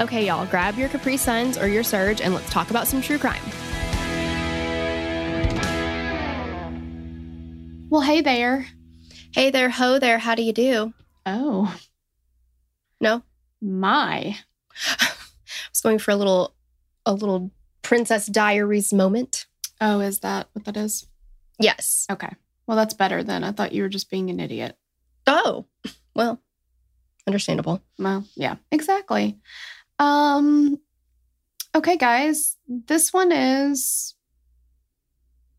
Okay, y'all, grab your Capri Suns or your Surge and let's talk about some true crime. Well, hey there. Hey there, ho there, how do you do? Oh, No? my. I was going for a little a little Princess Diaries moment. Oh, is that what that is? Yes. Okay. Well, that's better then. I thought you were just being an idiot. Oh, well, understandable. Well, yeah, exactly. Um okay, guys. This one is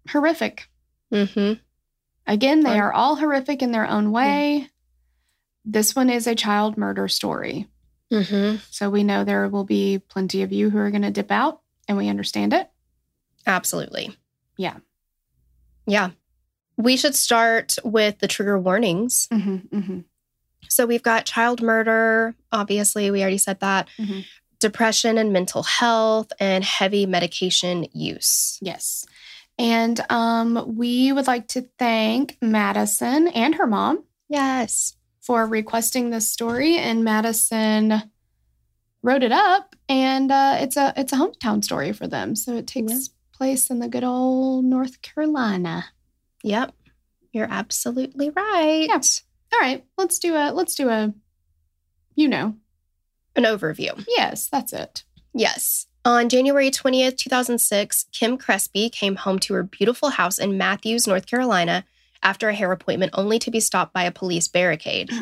horrific. Mm-hmm. Again, they are all horrific in their own way. This one is a child murder story. Mm-hmm. So we know there will be plenty of you who are going to dip out, and we understand it. Absolutely. Yeah. Yeah. We should start with the trigger warnings. Mm-hmm, mm-hmm, So we've got child murder, obviously, we already said that, Mhm. depression and mental health, and heavy medication use. Yes. And um, we would like to thank Madison and her mom Yes. for requesting this story. And Madison wrote it up, and uh, it's a it's a hometown story for them. So it takes Yeah. place in the good old North Carolina. Yep. You're absolutely right. Yeah. All right, let's do a let's do a you know. An overview. Yes, that's it. Yes. On January 20th, 2006, Kim Crespi came home to her beautiful house in Matthews, North Carolina, after a hair appointment only to be stopped by a police barricade.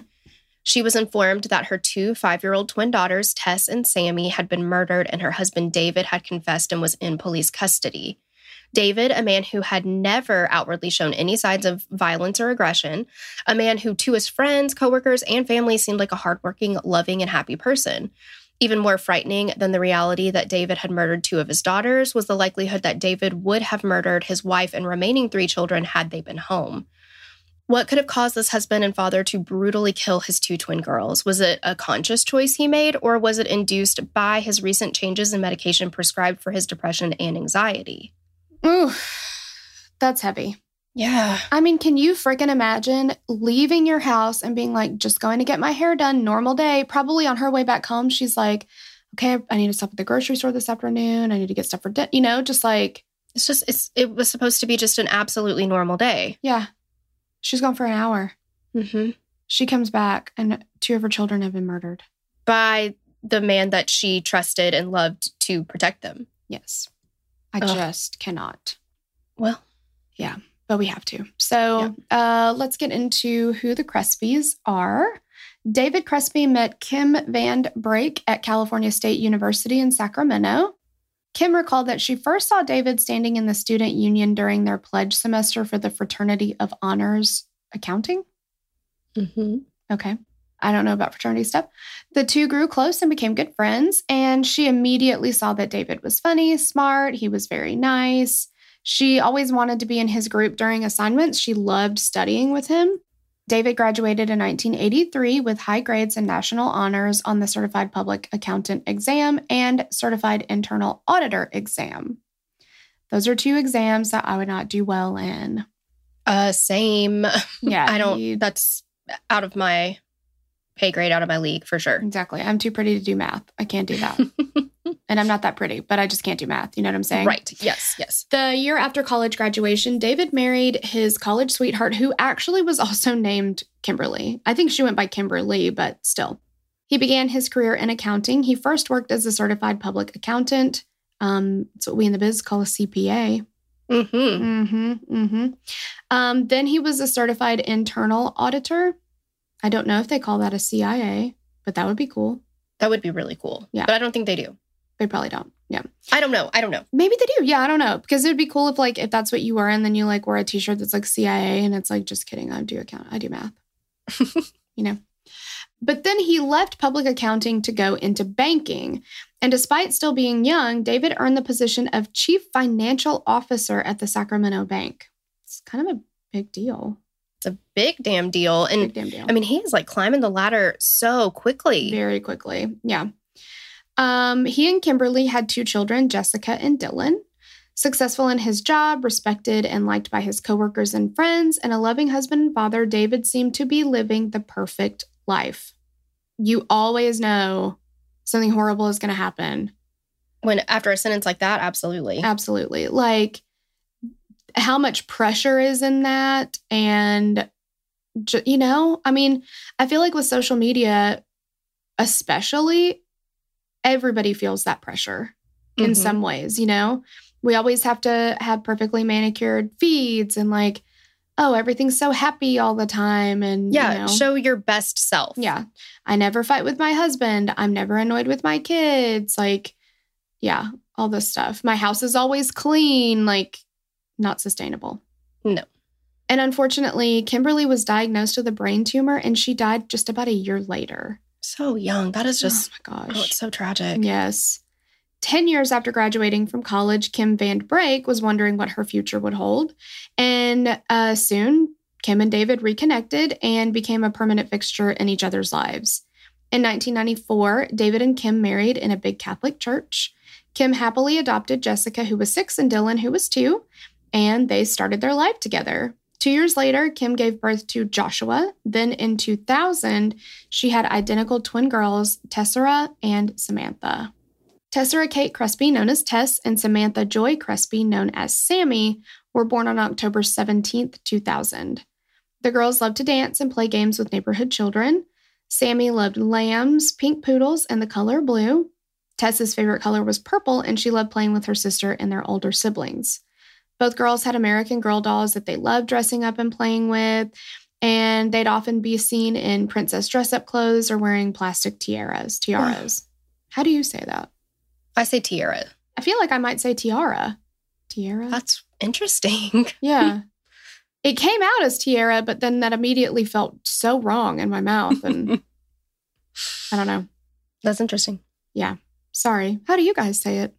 She was informed that her two five year old twin daughters, Tess and Sammy, had been murdered and her husband David had confessed and was in police custody. David, a man who had never outwardly shown any signs of violence or aggression, a man who to his friends, coworkers, and family seemed like a hardworking, loving, and happy person. Even more frightening than the reality that David had murdered two of his daughters was the likelihood that David would have murdered his wife and remaining three children had they been home. What could have caused this husband and father to brutally kill his two twin girls? Was it a conscious choice he made, or was it induced by his recent changes in medication prescribed for his depression and anxiety? Ooh, that's heavy. Yeah. I mean, can you freaking imagine leaving your house and being like, just going to get my hair done, normal day? Probably on her way back home, she's like, okay, I need to stop at the grocery store this afternoon. I need to get stuff for dinner. You know, just like, It's just, it's, it was supposed to be just an absolutely normal day. yeah. She's gone for an hour. hmm She comes back, and two of her children have been murdered. By the man that she trusted and loved to protect them. Yes. I Ugh. just cannot. Well, yeah, but we have to. So uh, let's get into who the Crespies are. David Crespi met Kim Van Brake at California State University in Sacramento. Kim recalled that she first saw David standing in the student union during their pledge semester for the Fraternity of Honors Accounting. hmm Okay. I don't know about fraternity stuff. The two grew close and became good friends. And she immediately saw that David was funny, smart, he was very nice. She always wanted to be in his group during assignments. She loved studying with him. David graduated in 1983 with high grades and national honors on the Certified Public Accountant exam and Certified Internal Auditor exam. Those are two exams that I would not do well in. Uh, same. Yeah, I don't. That's out of my pay grade, out of my league for sure. exactly. I'm too pretty to do math. I can't do that. and I'm not that pretty, but I just can't do math. You know what I'm saying? Right. Yes. Yes. The year after college graduation, David married his college sweetheart, who actually was also named Kimberly. I think she went by Kimberly, but still. He began his career in accounting. He first worked as a certified public accountant. Um, it's what we in the biz call a CPA. Mm-hmm. Mm-hmm. Mm-hmm. Um, then he was a certified internal auditor. I don't know if they call that a CIA, but that would be cool. That would be really cool. Yeah. But I don't think they do. They probably don't. Yeah. I don't know. I don't know. Maybe they do. Yeah, I don't know. Because it would be cool if like if that's what you were and then you like wear a t-shirt that's like CIA and it's like just kidding, I do account I do math. you know. But then he left public accounting to go into banking. And despite still being young, David earned the position of chief financial officer at the Sacramento Bank. It's kind of a big deal. A big damn deal. Big And damn deal. I mean, he's like climbing the ladder so quickly. very quickly. Yeah. Um, he and Kimberly had two children, Jessica and Dylan. Successful in his job, respected and liked by his coworkers and friends, and a loving husband and father, David seemed to be living the perfect life. You always know something horrible is going to happen. When after a sentence like that, absolutely. Absolutely. Like how much pressure is in that. And, you know, I mean, I feel like with social media, especially, everybody feels that pressure in Mhm. some ways, you know? We always have to have perfectly manicured feeds and like, oh, everything's so happy all the time. And, Yeah. you know, Show your best self. yeah. I never fight with my husband. I'm never annoyed with my kids. Like, yeah, all this stuff. My house is always clean. Like, not sustainable. No. And unfortunately, Kimberly was diagnosed with a brain tumor and she died just about a year later. So young. That is just, oh my oh, gosh. it's so tragic. Yes. 10 years after graduating from college, Kim Van Brake was wondering what her future would hold. And uh, soon, Kim and David reconnected and became a permanent fixture in each other's lives. In 1994, David and Kim married in a big Catholic church. Kim happily adopted Jessica, who was six, and Dylan, who was two, and they started their life together. Two years later, Kim gave birth to Joshua. Then in 2000, she had identical twin girls, Tessera and Samantha. Tessera Kate Crespi, known as Tess, and Samantha Joy Crespi, known as Sammy, were born on October 17th, 2000. The girls loved to dance and play games with neighborhood children. Sammy loved lambs, pink poodles, and the color blue. Tess's favorite color was purple, and she loved playing with her sister and their older siblings. Both girls had American Girl dolls that they loved dressing up and playing with, and they'd often be seen in princess dress up clothes or wearing plastic tiaras. Tiaras. How do you say that? I say tiara. I feel like I might say tiara. Tiara? That's interesting. yeah. It came out as tiara, but then that immediately felt so wrong in my mouth. And I don't know. That's interesting. Yeah. Sorry. How do you guys say it?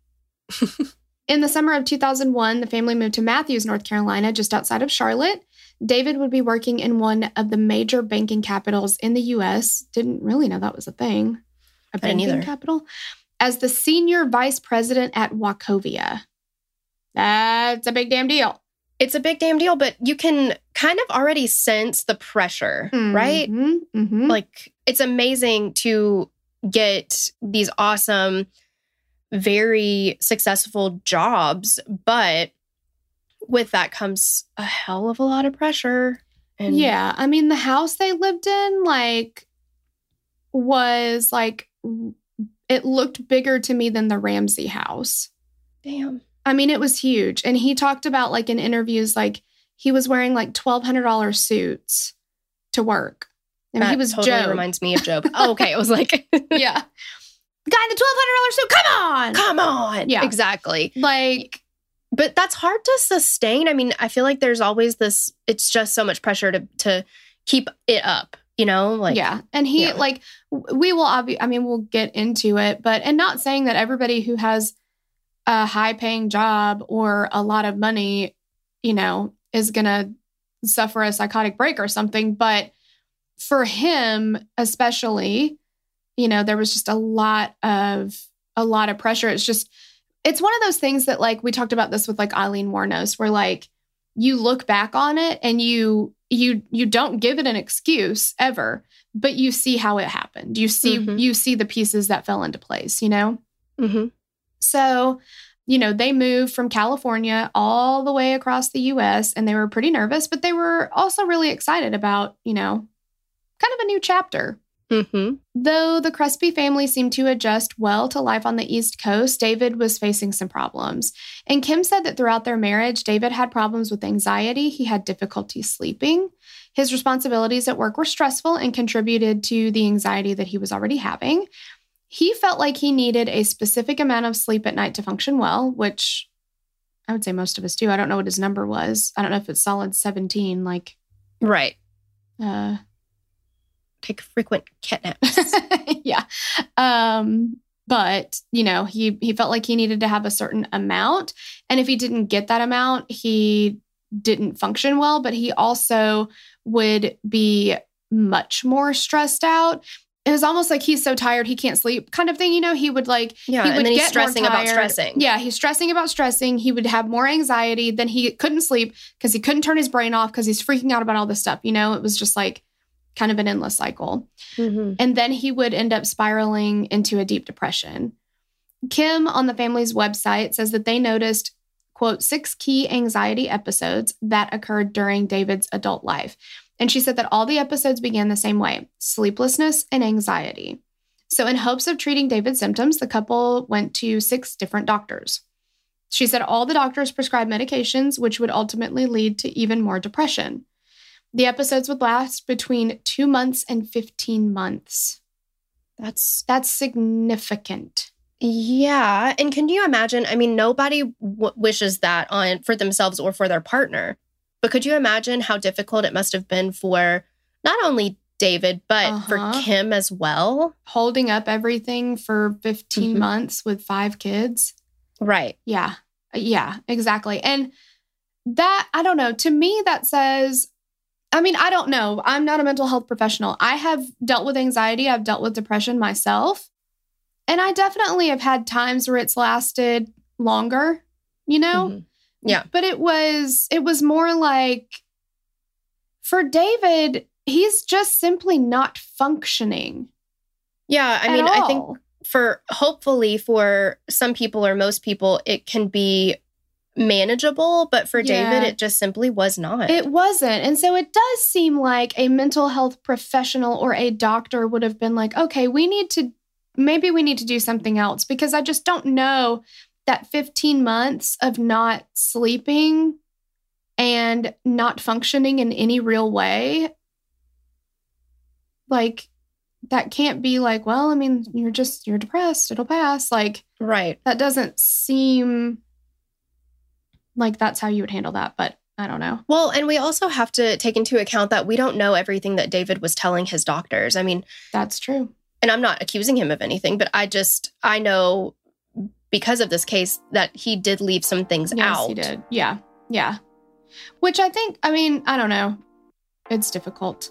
in the summer of 2001, the family moved to Matthews, North Carolina, just outside of Charlotte. David would be working in one of the major banking capitals in the US. Didn't really know that was a thing. A banking either. capital. As the senior vice president at Wachovia. That's a big damn deal. It's a big damn deal, but you can kind of already sense the pressure, right? Mhm, mhm. Like it's amazing to get these awesome, very successful jobs, but with that comes a hell of a lot of pressure. And yeah, I mean the house they lived in like was like it looked bigger to me than the Ramsey house. damn. I mean it was huge and he talked about like in interviews like he was wearing like $1200 suits to work. And that he was totally GOB. reminds me of GOB. oh, okay. It was like, yeah. The guy in the $1200 suit, come on. come on. Yeah. Exactly. Like But that's hard to sustain. I mean, I feel like there's always this, it's just so much pressure to to keep it up, you know? Like yeah and he yeah. like we will obvi- i mean we'll get into it but and not saying that everybody who has a high paying job or a lot of money you know is gonna suffer a psychotic break or something but for him, especially, you know, there was just a lot of a lot of pressure. It's just it's one of those things that like we talked about this with like Aileen Wuornos, where like you look back on it and you you you don't give it an excuse ever, but you see how it happened. You see Mhm. you see the pieces that fell into place, you know? hmm So, you know, they moved from California all the way across the US and they were pretty nervous, but they were also really excited about, you know, kind of a new chapter. Hmm Though the Crespi family seemed to adjust well to life on the East Coast, David was facing some problems. And Kim said that throughout their marriage, David had problems with anxiety. He had difficulty sleeping. His responsibilities at work were stressful and contributed to the anxiety that he was already having. He felt like he needed a specific amount of sleep at night to function well, which I would say most of us do. I don't know what his number was. I don't know if it's solid 17, like, Right. uh, Take frequent cat naps. yeah. Um, but you know, he he felt like he needed to have a certain amount. And if he didn't get that amount, he didn't function well, but he also would be much more stressed out. It was almost like he's so tired he can't sleep, kind of thing. You know, he would like yeah, he and would then he's get more stressing about stressing. Yeah, he's stressing about stressing. He would have more anxiety. Then he couldn't sleep because he couldn't turn his brain off because he's freaking out about all this stuff. You know, it was just like kind of an endless cycle. hmm And then he would end up spiraling into a deep depression. Kim on the family's website says that they noticed, quote, six key anxiety episodes that occurred during David's adult life. And she said that all the episodes began the same way sleeplessness and anxiety. So, in hopes of treating David's symptoms, the couple went to six different doctors. She said all the doctors prescribed medications, which would ultimately lead to even more depression. The episodes would last between two months and 15 months. That's That's significant. yeah. And can you imagine? I mean, nobody w- wishes that on for themselves or for their partner. But could you imagine how difficult it must have been for not only David but for Uh-huh. Kim as well? Holding up everything for 15 Mhm. months with five kids. Right. Yeah. Yeah, exactly. And that, I don't know, to me, that says, I mean, I don't know. I'm not a mental health professional. I have dealt with anxiety, I've dealt with depression myself. And I definitely have had times where it's lasted longer, you know? Mhm. Yeah. But it was, it was more like for David, he's just simply not functioning. Yeah. I mean, I think for hopefully for some people or most people, it can be manageable. But for Yeah. David, it just simply was not. It wasn't. And so it does seem like a mental health professional or a doctor would have been like, okay, we need to, maybe we need to do something else because I just don't know that 15 months of not sleeping and not functioning in any real way. Like, that can't be like, well, I mean, you're just, you're depressed, it'll pass. Like, right. that doesn't seem like that's how you would handle that, but I don't know. Well, and we also have to take into account that we don't know everything that David was telling his doctors. I mean, That's true. and I'm not accusing him of anything, but I just, I know because of this case that he did leave some things Yes, out. he did. Yeah. Yeah. Which I think, I mean, I don't know. It's difficult.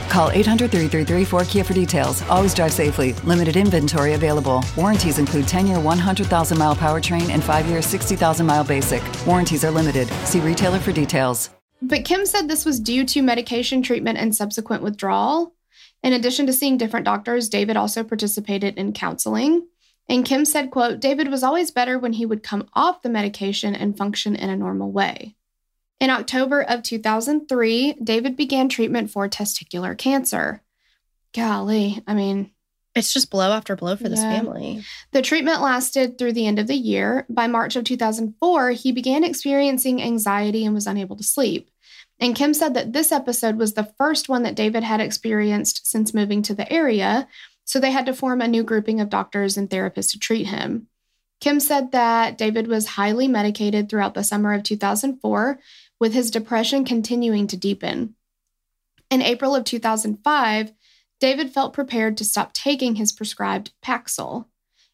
Call 800 333 4KIA for details. Always drive safely. Limited inventory available. Warranties include 10 year 100,000 mile powertrain and 5 year 60,000 mile basic. Warranties are limited. See retailer for details. But Kim said this was due to medication treatment and subsequent withdrawal. In addition to seeing different doctors, David also participated in counseling. And Kim said, quote, David was always better when he would come off the medication and function in a normal way. In October of 2003, David began treatment for testicular cancer. Golly, I mean, It's just blow after blow for this Yeah. family. the treatment lasted through the end of the year. By March of 2004, he began experiencing anxiety and was unable to sleep. And Kim said that this episode was the first one that David had experienced since moving to the area. So they had to form a new grouping of doctors and therapists to treat him. Kim said that David was highly medicated throughout the summer of 2004, with his depression continuing to deepen. In April of 2005, David felt prepared to stop taking his prescribed Paxil.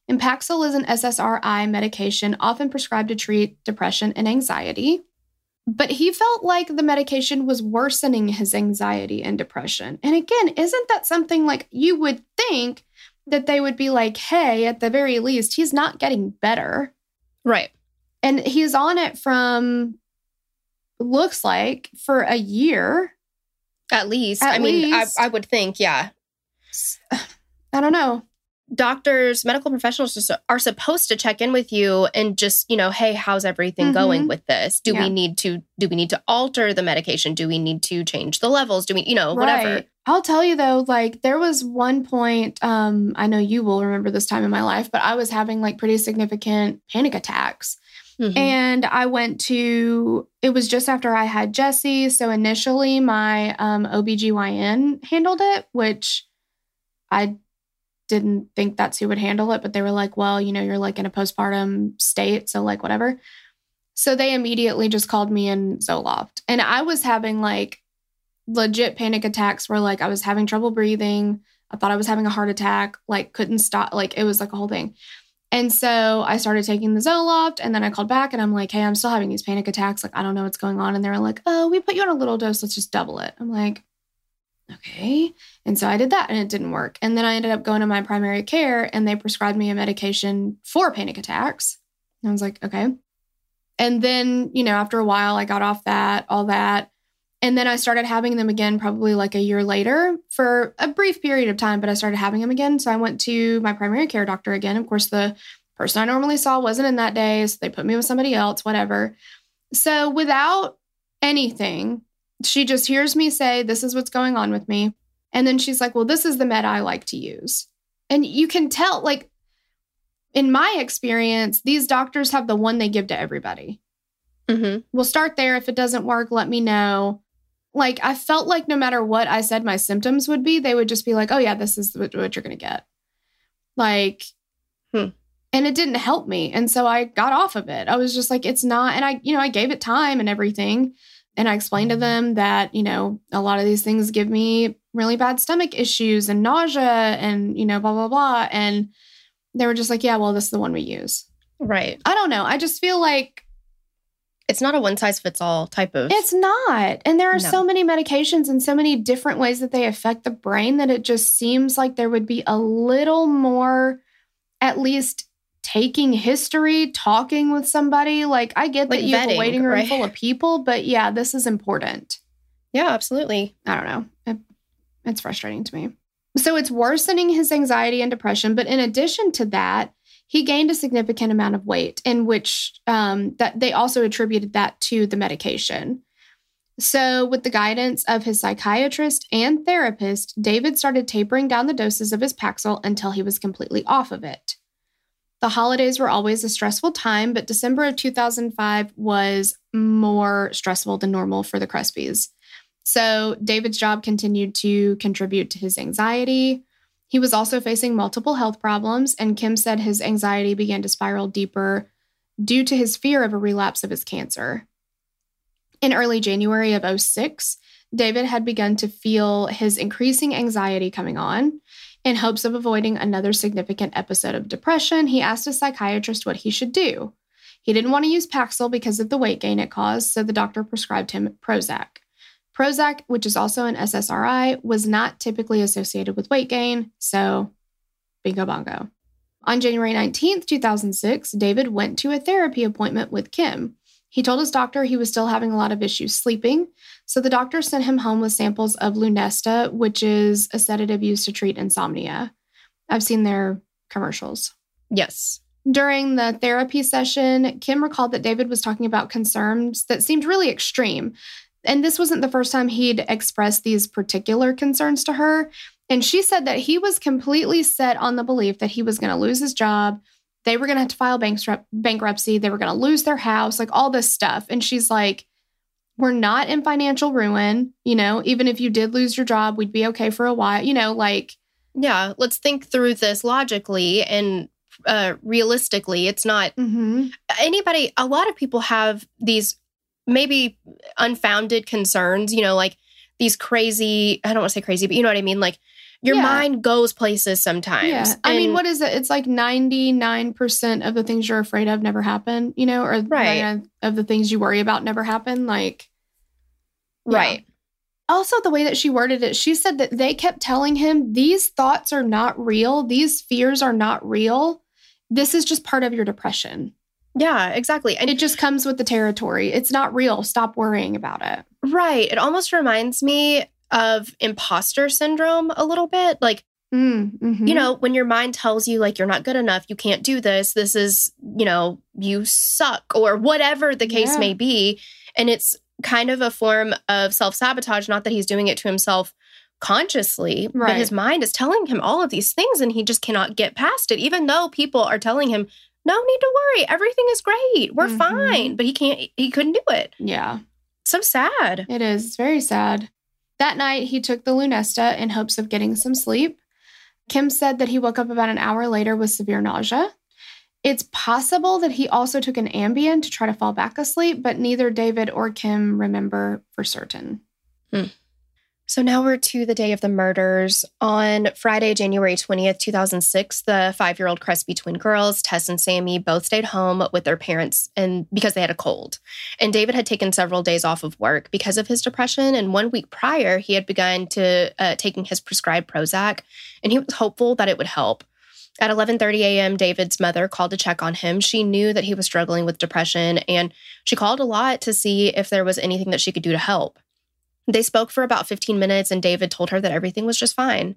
And Paxil is an SSRI medication often prescribed to treat depression and anxiety. But he felt like the medication was worsening his anxiety and depression. And again, isn't that something like you would think that they would be like, hey, at the very least, he's not getting better. Right. And he's on it from, looks like, for a year. At least. At I mean, I. I would think, yeah. I don't know. Doctors, medical professionals just are supposed to check in with you and just, you know, hey, how's everything Mhm. going with this? Do Yeah. we need to do we need to alter the medication? Do we need to change the levels? Do we, you know, whatever. I'll tell you though, like there was one point, um, I know you will remember this time in my life, but I was having like pretty significant panic attacks. Mhm. And I went to, it was just after I had Jesse. So initially my um, OBGYN handled it, which I didn't think that's who would handle it. But they were like, well, you know, you're like in a postpartum state. So, like, whatever. So they immediately just called me in Zoloft. And I was having like legit panic attacks where like I was having trouble breathing. I thought I was having a heart attack, like, couldn't stop. Like, it was like a whole thing. And so I started taking the Zoloft and then I called back and I'm like, hey, I'm still having these panic attacks. Like, I don't know what's going on. And they were like, oh, we put you on a little dose. Let's just double it. I'm like, okay. And so I did that and it didn't work. And then I ended up going to my primary care and they prescribed me a medication for panic attacks. And I was like, okay. And then, you know, after a while, I got off that, all that. And then I started having them again probably like a year later for a brief period of time, but I started having them again. So I went to my primary care doctor again. Of course, the person I normally saw wasn't in that day. So they put me with somebody else, whatever. So without anything, she just hears me say, This is what's going on with me. And then she's like, Well, this is the med I like to use. And you can tell, like, in my experience, these doctors have the one they give to everybody Mhm. we'll start there. If it doesn't work, let me know. Like, I felt like no matter what I said my symptoms would be, they would just be like, oh, yeah, this is what, what you're going to get. Like, Hmm. and it didn't help me. And so I got off of it. I was just like, it's not. And I, you know, I gave it time and everything. And I explained to them that, you know, a lot of these things give me really bad stomach issues and nausea and, you know, blah, blah, blah. And they were just like, yeah, well, this is the one we use. Right. I don't know. I just feel like It's not a one size fits all type of It's not. And there are No. so many medications and so many different ways that they affect the brain that it just seems like there would be a little more, at least taking history, talking with somebody. Like, I get Like that you have a waiting room right? full of people, but yeah, this is important. Yeah, absolutely. I don't know. It- it's frustrating to me. So it's worsening his anxiety and depression. But in addition to that, he gained a significant amount of weight, in which um, that they also attributed that to the medication. So, with the guidance of his psychiatrist and therapist, David started tapering down the doses of his Paxil until he was completely off of it. The holidays were always a stressful time, but December of 2005 was more stressful than normal for the Crespies. So, David's job continued to contribute to his anxiety. He was also facing multiple health problems, and Kim said his anxiety began to spiral deeper due to his fear of a relapse of his cancer. In early January of 06, David had begun to feel his increasing anxiety coming on. In hopes of avoiding another significant episode of depression, he asked a psychiatrist what he should do. He didn't want to use Paxil because of the weight gain it caused, so the doctor prescribed him Prozac. Prozac, which is also an SSRI, was not typically associated with weight gain, so bingo bongo. On January 19th, 2006, David went to a therapy appointment with Kim. He told his doctor he was still having a lot of issues sleeping, so the doctor sent him home with samples of Lunesta, which is a sedative used to treat insomnia. I've seen their commercials. Yes. During the therapy session, Kim recalled that David was talking about concerns that seemed really extreme. And this wasn't the first time he'd expressed these particular concerns to her. And she said that he was completely set on the belief that he was going to lose his job. They were going to have to file bankruptcy. They were going to lose their house, like all this stuff. And she's like, We're not in financial ruin. You know, even if you did lose your job, we'd be okay for a while. You know, like, yeah, let's think through this logically and uh, realistically. It's not mm-hmm. anybody, a lot of people have these maybe unfounded concerns, you know, like these crazy, I don't want to say crazy, but you know what I mean? Like your Yeah. mind goes places sometimes. Yeah. I mean, what is it? It's like 99% of the things you're afraid of never happen, you know, or Right. of the things you worry about never happen. Like, yeah. Right. Also, the way that she worded it, she said that they kept telling him these thoughts are not real, these fears are not real. This is just part of your depression. Yeah, exactly. And It just comes with the territory. It's not real. Stop worrying about it. right. It almost reminds me of imposter syndrome a little bit. Like, Mm, mhm. you know, when your mind tells you, like, you're not good enough, you can't do this, this is, you know, you suck, or whatever the case Yeah. may be. And it's kind of a form of self sabotage, not that he's doing it to himself consciously, but his mind is telling him all of these things and he just cannot get past it, even though people are telling him, no need to worry, everything is great, we're Mhm. fine. But he can't, he couldn't do it. yeah. So sad. It is It's very sad. That night, he took the Lunesta in hopes of getting some sleep. Kim said that he woke up about an hour later with severe nausea. It's possible that he also took an Ambien to try to fall back asleep, but neither David or Kim remember for certain. So now we're to the day of the murders. On Friday, January 20th, 2006, the five year old Crespi twin girls, Tess and Sammy, both stayed home with their parents and because they had a cold. And David had taken several days off of work because of his depression. And one week prior, he had begun to uh, taking his prescribed Prozac, and he was hopeful that it would help. At 11:30 a.m., David's mother called to check on him. She knew that he was struggling with depression, and she called a lot to see if there was anything that she could do to help. They spoke for about 15 minutes and David told her that everything was just fine.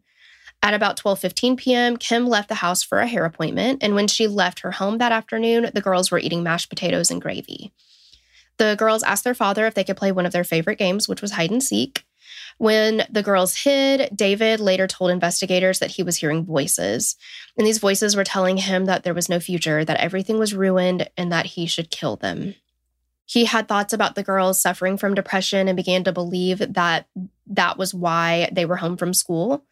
At about 12:15 p.m., Kim left the house for a hair appointment, and when she left her home that afternoon, the girls were eating mashed potatoes and gravy. The girls asked their father if they could play one of their favorite games, which was hide and seek. When the girls hid, David later told investigators that he was hearing voices. And these voices were telling him that there was no future, that everything was ruined, and that he should kill them. He had thoughts about the girls suffering from depression and began to believe that that was why they were home from school.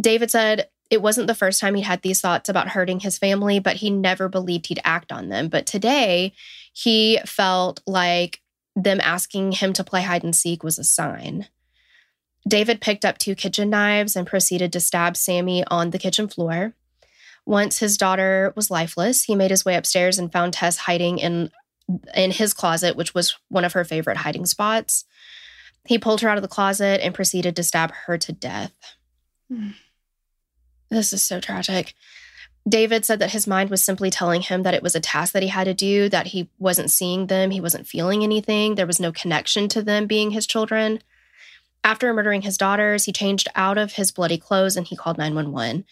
David said it wasn't the first time he'd had these thoughts about hurting his family, but he never believed he'd act on them. But today, he felt like them asking him to play hide and seek was a sign. David picked up two kitchen knives and proceeded to stab Sammy on the kitchen floor. Once his daughter was lifeless, he made his way upstairs and found Tess hiding in in his closet, which was one of her favorite hiding spots. He pulled her out of the closet and proceeded to stab her to death. Hmm. This is so tragic. David said that his mind was simply telling him that it was a task that he had to do, that he wasn't seeing them, he wasn't feeling anything, there was no connection to them being his children. After murdering his daughters, he changed out of his bloody clothes and he called 911.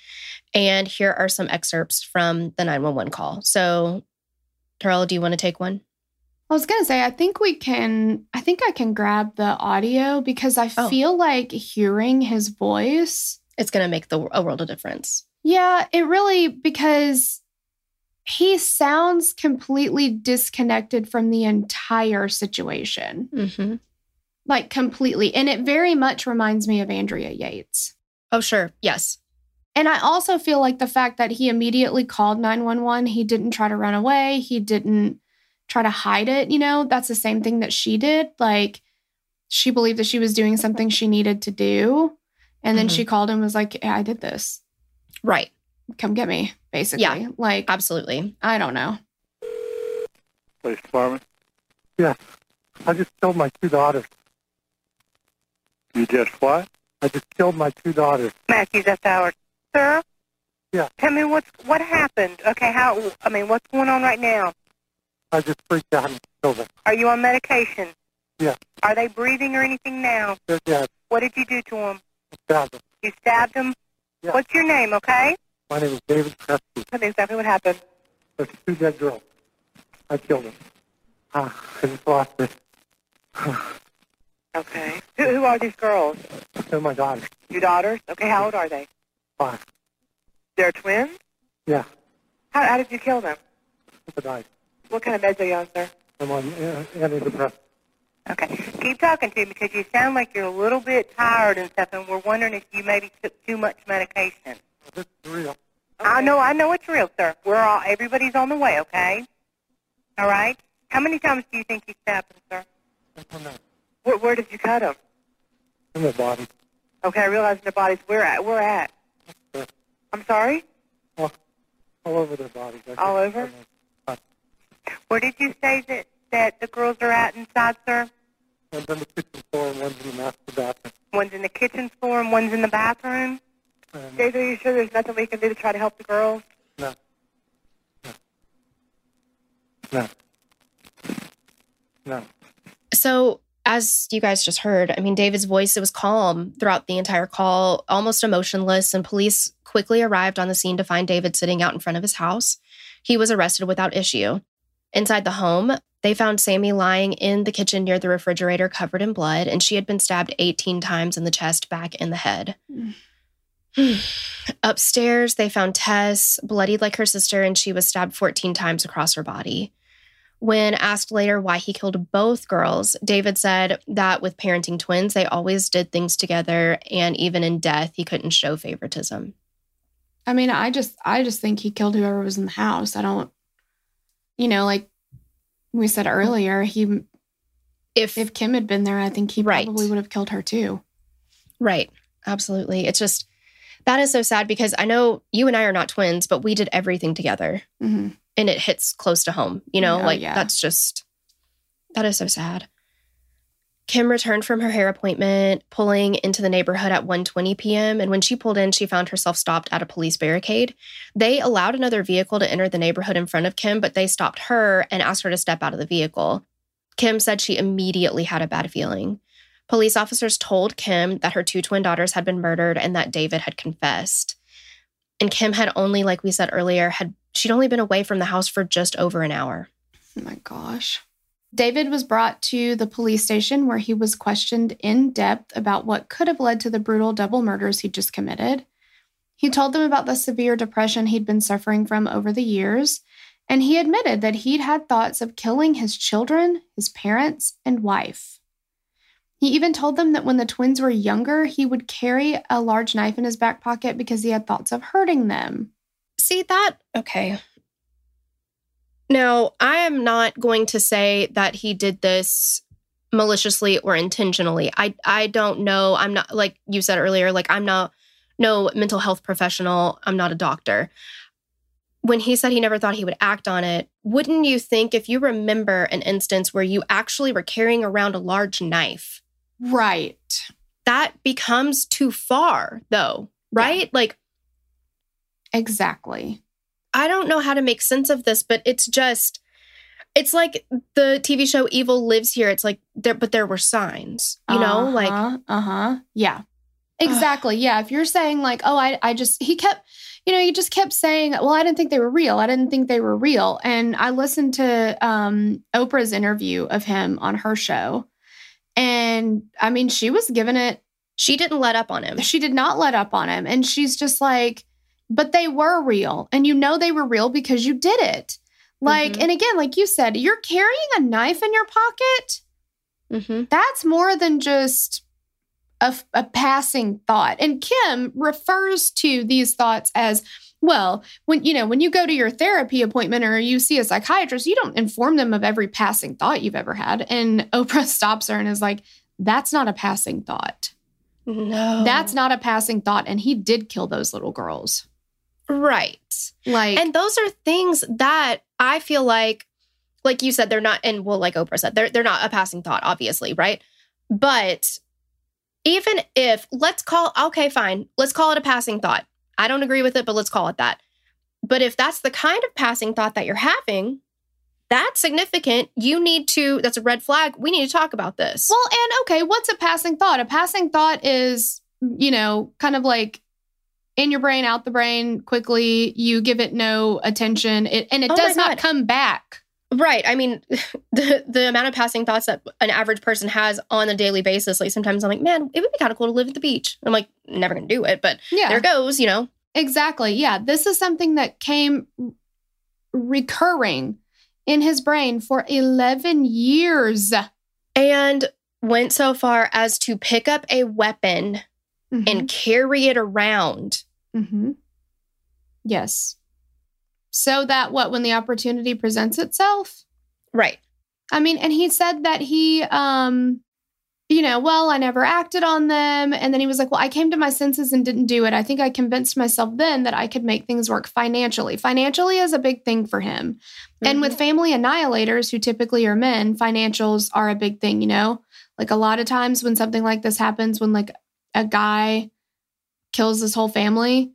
And here are some excerpts from the 911 call. So, Terrell, do you want to take one? I was going to say, I think we can, I think I can grab the audio because I Oh. feel like hearing his voice. It's going to make the, a world of difference. Yeah, it really, because he sounds completely disconnected from the entire situation, Mm-hmm. like completely. And it very much reminds me of Andrea Yates. Oh, sure. Yes. And I also feel like the fact that he immediately called 911, he didn't try to run away, he didn't try to hide it, you know, that's the same thing that she did. Like she believed that she was doing something she needed to do. And then Mhm. she called and was like, yeah, I did this. Right. come get me, basically. Yeah. Like, Absolutely. I don't know. Police department. Yes. I just killed my two daughters. You just what? I just killed my two daughters. Matthew, that's Howard. Sir? Yeah. Tell me what's what happened. Okay, how I mean, what's going on right now? I just freaked out and killed them. Are you on medication? Yeah. Are they breathing or anything now? They're dead. What did you do to them? Stabbed them. You stabbed them? What's your name, okay? My name is David Crespi. Me exactly what happened. There's two dead girls. I killed them. Ah, I just lost it. Okay. Who, who are these girls? They're my daughters. Your daughters? Okay, how old are they? Five. They're twins? Yeah. How, how did you kill them? They died. What kind of meds are you on, sir? I'm on uh, antidepressants. Okay. Keep talking to me because you sound like you're a little bit tired and stuff, and we're wondering if you maybe took too much medication. This is real. I know, I know it's real, sir. We're all, everybody's on the way, okay? All right? How many times do you think you stabbed them, sir? I don't know. Where, where did you cut them? In their body. Okay, I realize their bodies. Where at? Where at? I'm sorry? All, all over their bodies. I All think. over? I don't know. Where did you say that, that the girls are at inside, sir? One's on the kitchen floor and one's in the master bathroom. One's in the kitchen floor and one's in the bathroom. Um, and David, are you sure there's nothing we can do to try to help the girls? no. No. No. No. So, as you guys just heard, I mean, David's voice, it was calm throughout the entire call, almost emotionless, and police quickly arrived on the scene to find David sitting out in front of his house. He was arrested without issue. Inside the home, they found Sammy lying in the kitchen near the refrigerator covered in blood, and she had been stabbed 18 times in the chest, back, and the head. Mm. Upstairs, they found Tess bloodied like her sister, and she was stabbed 14 times across her body. When asked later why he killed both girls, David said that with parenting twins, they always did things together, and even in death, he couldn't show favoritism. I mean, I just, I just think he killed whoever was in the house. I don't, you know, like we said earlier, he, If, if Kim had been there, I think he Right. probably would have killed her too. right, absolutely. It's just that is so sad because I know you and I are not twins, but we did everything together, hmm and it hits close to home. You know, Oh, like yeah. that's just that is so sad. Kim returned from her hair appointment, pulling into the neighborhood at 1:20 p.m. And when she pulled in, she found herself stopped at a police barricade. They allowed another vehicle to enter the neighborhood in front of Kim, but they stopped her and asked her to step out of the vehicle. Kim said she immediately had a bad feeling. Police officers told Kim that her two twin daughters had been murdered and that David had confessed. And Kim had only, like we said earlier, had she'd only been away from the house for just over an hour. Oh my gosh. David was brought to the police station where he was questioned in depth about what could have led to the brutal double murders he'd just committed. He told them about the severe depression he'd been suffering from over the years, and he admitted that he'd had thoughts of killing his children, his parents, and wife. He even told them that when the twins were younger, he would carry a large knife in his back pocket because he had thoughts of hurting them. See that? Okay. Now, I am not going to say that he did this maliciously or intentionally. I I don't know. I'm not like you said earlier, like I'm not no mental health professional. I'm not a doctor. When he said he never thought he would act on it, wouldn't you think if you remember an instance where you actually were carrying around a large knife, Right. that becomes too far though, right? Like Exactly. I don't know how to make sense of this, but it's just it's like the TV show Evil Lives Here. It's like there but there were signs. You know, like uh huh, yeah, exactly, yeah. If you're saying like, oh, I, I just he kept, you know, he just kept saying, well, I didn't think they were real. I didn't think they were real. And I listened to um Oprah's interview of him on her show, and I mean, she was giving it. she didn't let up on him. She did not let up on him, and she's just like, but they were real, and you know they were real because you did it. Like, Mhm. and again, like you said, you're carrying a knife in your pocket hmm that's more than just a, a passing thought. And Kim refers to these thoughts as well, when you know, when you go to your therapy appointment or you see a psychiatrist, you don't inform them of every passing thought you've ever had. And Oprah stops her and is like, that's not a passing thought. No. That's not a passing thought. And he did kill those little girls. Right. Like, And those are things that I feel like, like you said, they're not, and well, like Oprah said, they're they're not a passing thought, obviously, right? But even if let's call okay, fine, let's call it a passing thought. I don't agree with it, but let's call it that. But if that's the kind of passing thought that you're having, that's significant. You need to, that's a red flag. We need to talk about this. well, and okay, what's a passing thought? A passing thought is, you know, kind of like in your brain, out the brain quickly. You give it no attention, it, and it Oh does not come back. Right. I mean, the the amount of passing thoughts that an average person has on a daily basis, like sometimes I'm like, man, it would be kind of cool to live at the beach. I'm like, never gonna do it, but Yeah. there goes, you know. Exactly. Yeah. This is something that came recurring in his brain for 11 years. And went so far as to pick up a weapon and carry it around. hmm Yes. So that what, when the opportunity presents itself? Right. I mean, and he said that he, um, you know, well, I never acted on them. And then he was like, well, I came to my senses and didn't do it. I think I convinced myself then that I could make things work financially. Financially is a big thing for him. And with family annihilators, who typically are men, financials are a big thing, you know? Like a lot of times when something like this happens, when like a guy kills his whole family,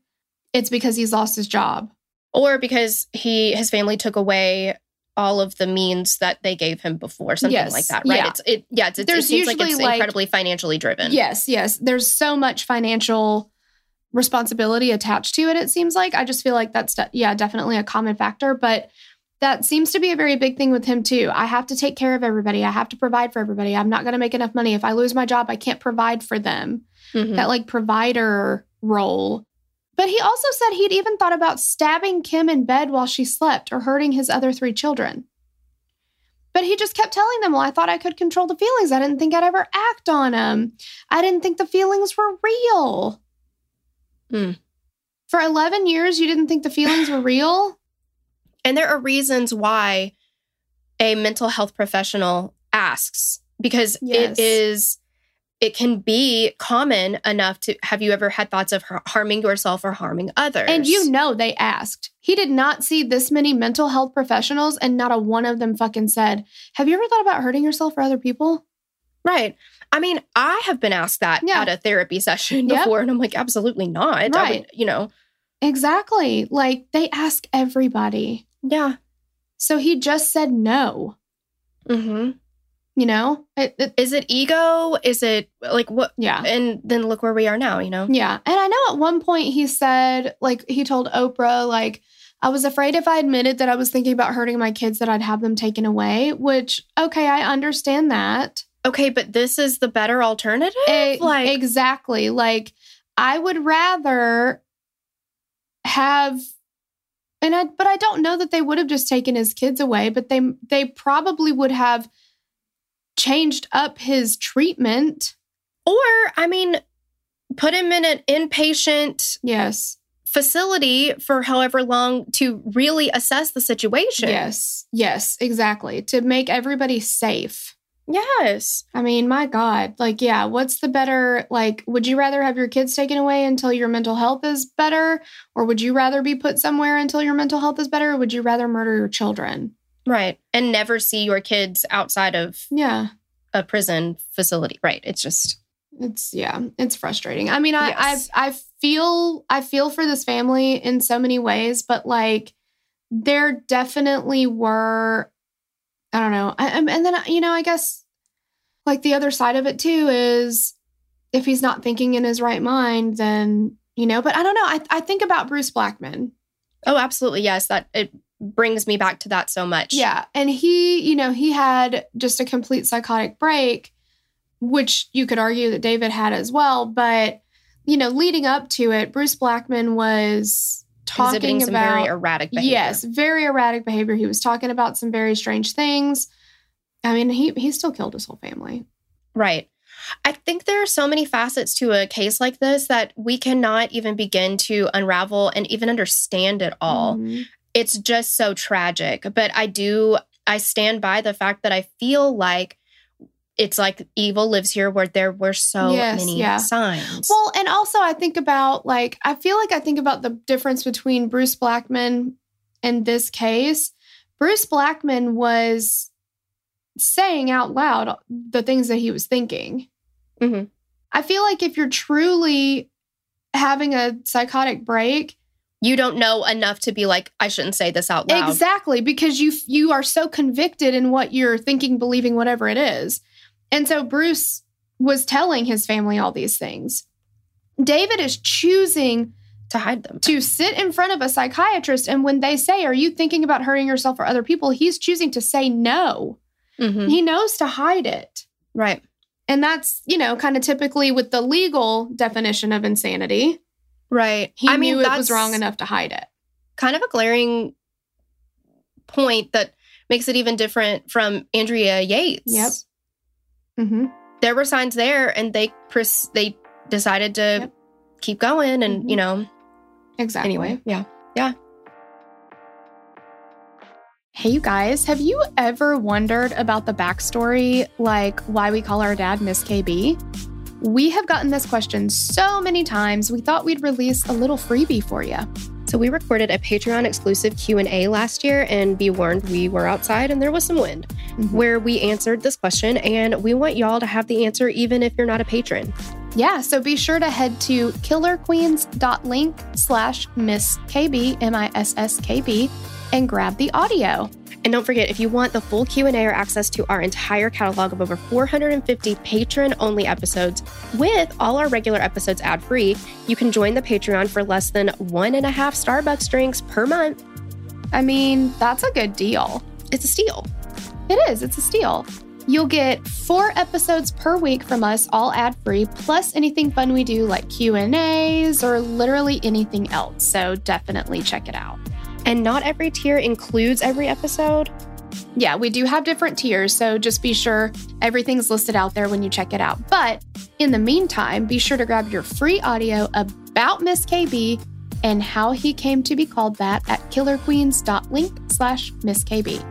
it's because he's lost his job. Or because he his family took away all of the means that they gave him before, something Yes. like that, right? Yeah. It's it yeah, it's, it's, There's it seems like it's like- incredibly financially driven. Yes, yes. There's so much financial responsibility attached to it, it seems like. I just feel like that's, de- yeah, definitely a common factor. But that seems to be a very big thing with him, too. I have to take care of everybody. I have to provide for everybody. I'm not going to make enough money. If I lose my job, I can't provide for them. Mhm. That like provider role. But he also said he'd even thought about stabbing Kim in bed while she slept or hurting his other three children. But he just kept telling them, Well, I thought I could control the feelings. I didn't think I'd ever act on them. I didn't think the feelings were real. Hmm. For 11 years, you didn't think the feelings were real? And there are reasons why a mental health professional asks because Yes. it is it can be common enough to have you ever had thoughts of harming yourself or harming others And you know, they asked. He did not see this many mental health professionals, and not a one of them fucking said, Have you ever thought about hurting yourself or other people? right i mean i have been asked that Yeah. at a therapy session Yep. before and i'm like absolutely not I Right. would, you know Exactly. Like they ask everybody. yeah So he just said no. hmm You know? It, it- is it ego is it like what yeah. and then look where we are now you know Yeah. And I know at one point he said, like, he told Oprah, like, I was afraid if I admitted that I was thinking about hurting my kids, that I'd have them taken away, which, okay, I understand that. okay but this is the better alternative E- like exactly. Like, I would rather have. And I, but I don't know that they would have just taken his kids away, but they they probably would have changed up his treatment. or i mean put him in an inpatient Yes. facility for however long to really assess the situation. Yes. Yes, exactly. To make everybody safe. Yes. I mean, my God. Like, yeah, what's the better? Like, would you rather have your kids taken away until your mental health is better? Or would you rather be put somewhere until your mental health is better? Or would you rather murder your children? Right. And never see your kids outside of Yeah. a prison facility. Right. It's just It's yeah, it's frustrating. I mean, I Yes. I I feel I feel for this family in so many ways, but like there definitely were I don't know. I, and then you know, I guess like the other side of it too is if he's not thinking in his right mind, then you know. But I don't know. I I think about Bruce Blackman. oh, absolutely. Yes. That it brings me back to that so much. Yeah. And he, you know, he had just a complete psychotic break, which you could argue that David had as well. But, you know, leading up to it, Bruce Blackman was talking Exhibiting some about very erratic behavior. Yes, very erratic behavior. He was talking about some very strange things. I mean, he he still killed his whole family. Right. I think there are so many facets to a case like this that we cannot even begin to unravel and even understand it all. Mhm. It's just so tragic. But I do, I stand by the fact that I feel like it's like evil lives here where there were so Yes, many yeah. signs. Well, and also I think about like I feel like I think about the difference between Bruce Blackman and this case. Bruce Blackman was saying out loud the things that he was thinking. Mhm. I feel like if you're truly having a psychotic break, you don't know enough to be like, I shouldn't say this out loud. Exactly, because you you are so convicted in what you're thinking, believing, whatever it is. And so Bruce was telling his family all these things. David is choosing To hide them. to sit in front of a psychiatrist and when they say, "Are you thinking about hurting yourself or other people?" he's choosing to say no. Mhm. He knows to hide it. Right. And that's, you know, kind of typically with the legal definition of insanity. Right. He I mean, knew it was wrong enough to hide it. Kind of a glaring point that makes it even different from Andrea Yates. Yep. Mm-hmm. There were signs there, and they pres- they decided to Yep. keep going, and Mhm. you know, Exactly. anyway, yeah, yeah. Hey, you guys, have you ever wondered about the backstory, like why we call our dad Miss KB? We have gotten this question so many times, we thought we'd release a little freebie for you. So we recorded a Patreon exclusive Q&A last year and be warned we were outside and there was some wind Mhm. where we answered this question and we want y'all to have the answer even if you're not a patron. Yeah, so be sure to head to killerqueens.link slash Miss KB, M-I-S-S-K-B, and grab the audio. And don't forget if you want the full Q&A or access to our entire catalog of over 450 patron-only episodes with all our regular episodes ad-free, you can join the Patreon for less than one and a half Starbucks drinks per month. I mean, that's a good deal. It's a steal. It is, it's a steal. You'll get four episodes per week from us, all ad-free, plus anything fun we do like Q&As or literally anything else. So definitely check it out. And not every tier includes every episode. Yeah, we do have different tiers, so just be sure everything's listed out there when you check it out. But in the meantime, be sure to grab your free audio about Miss KB and how he came to be called that at killerqueens.link slash Miss KB.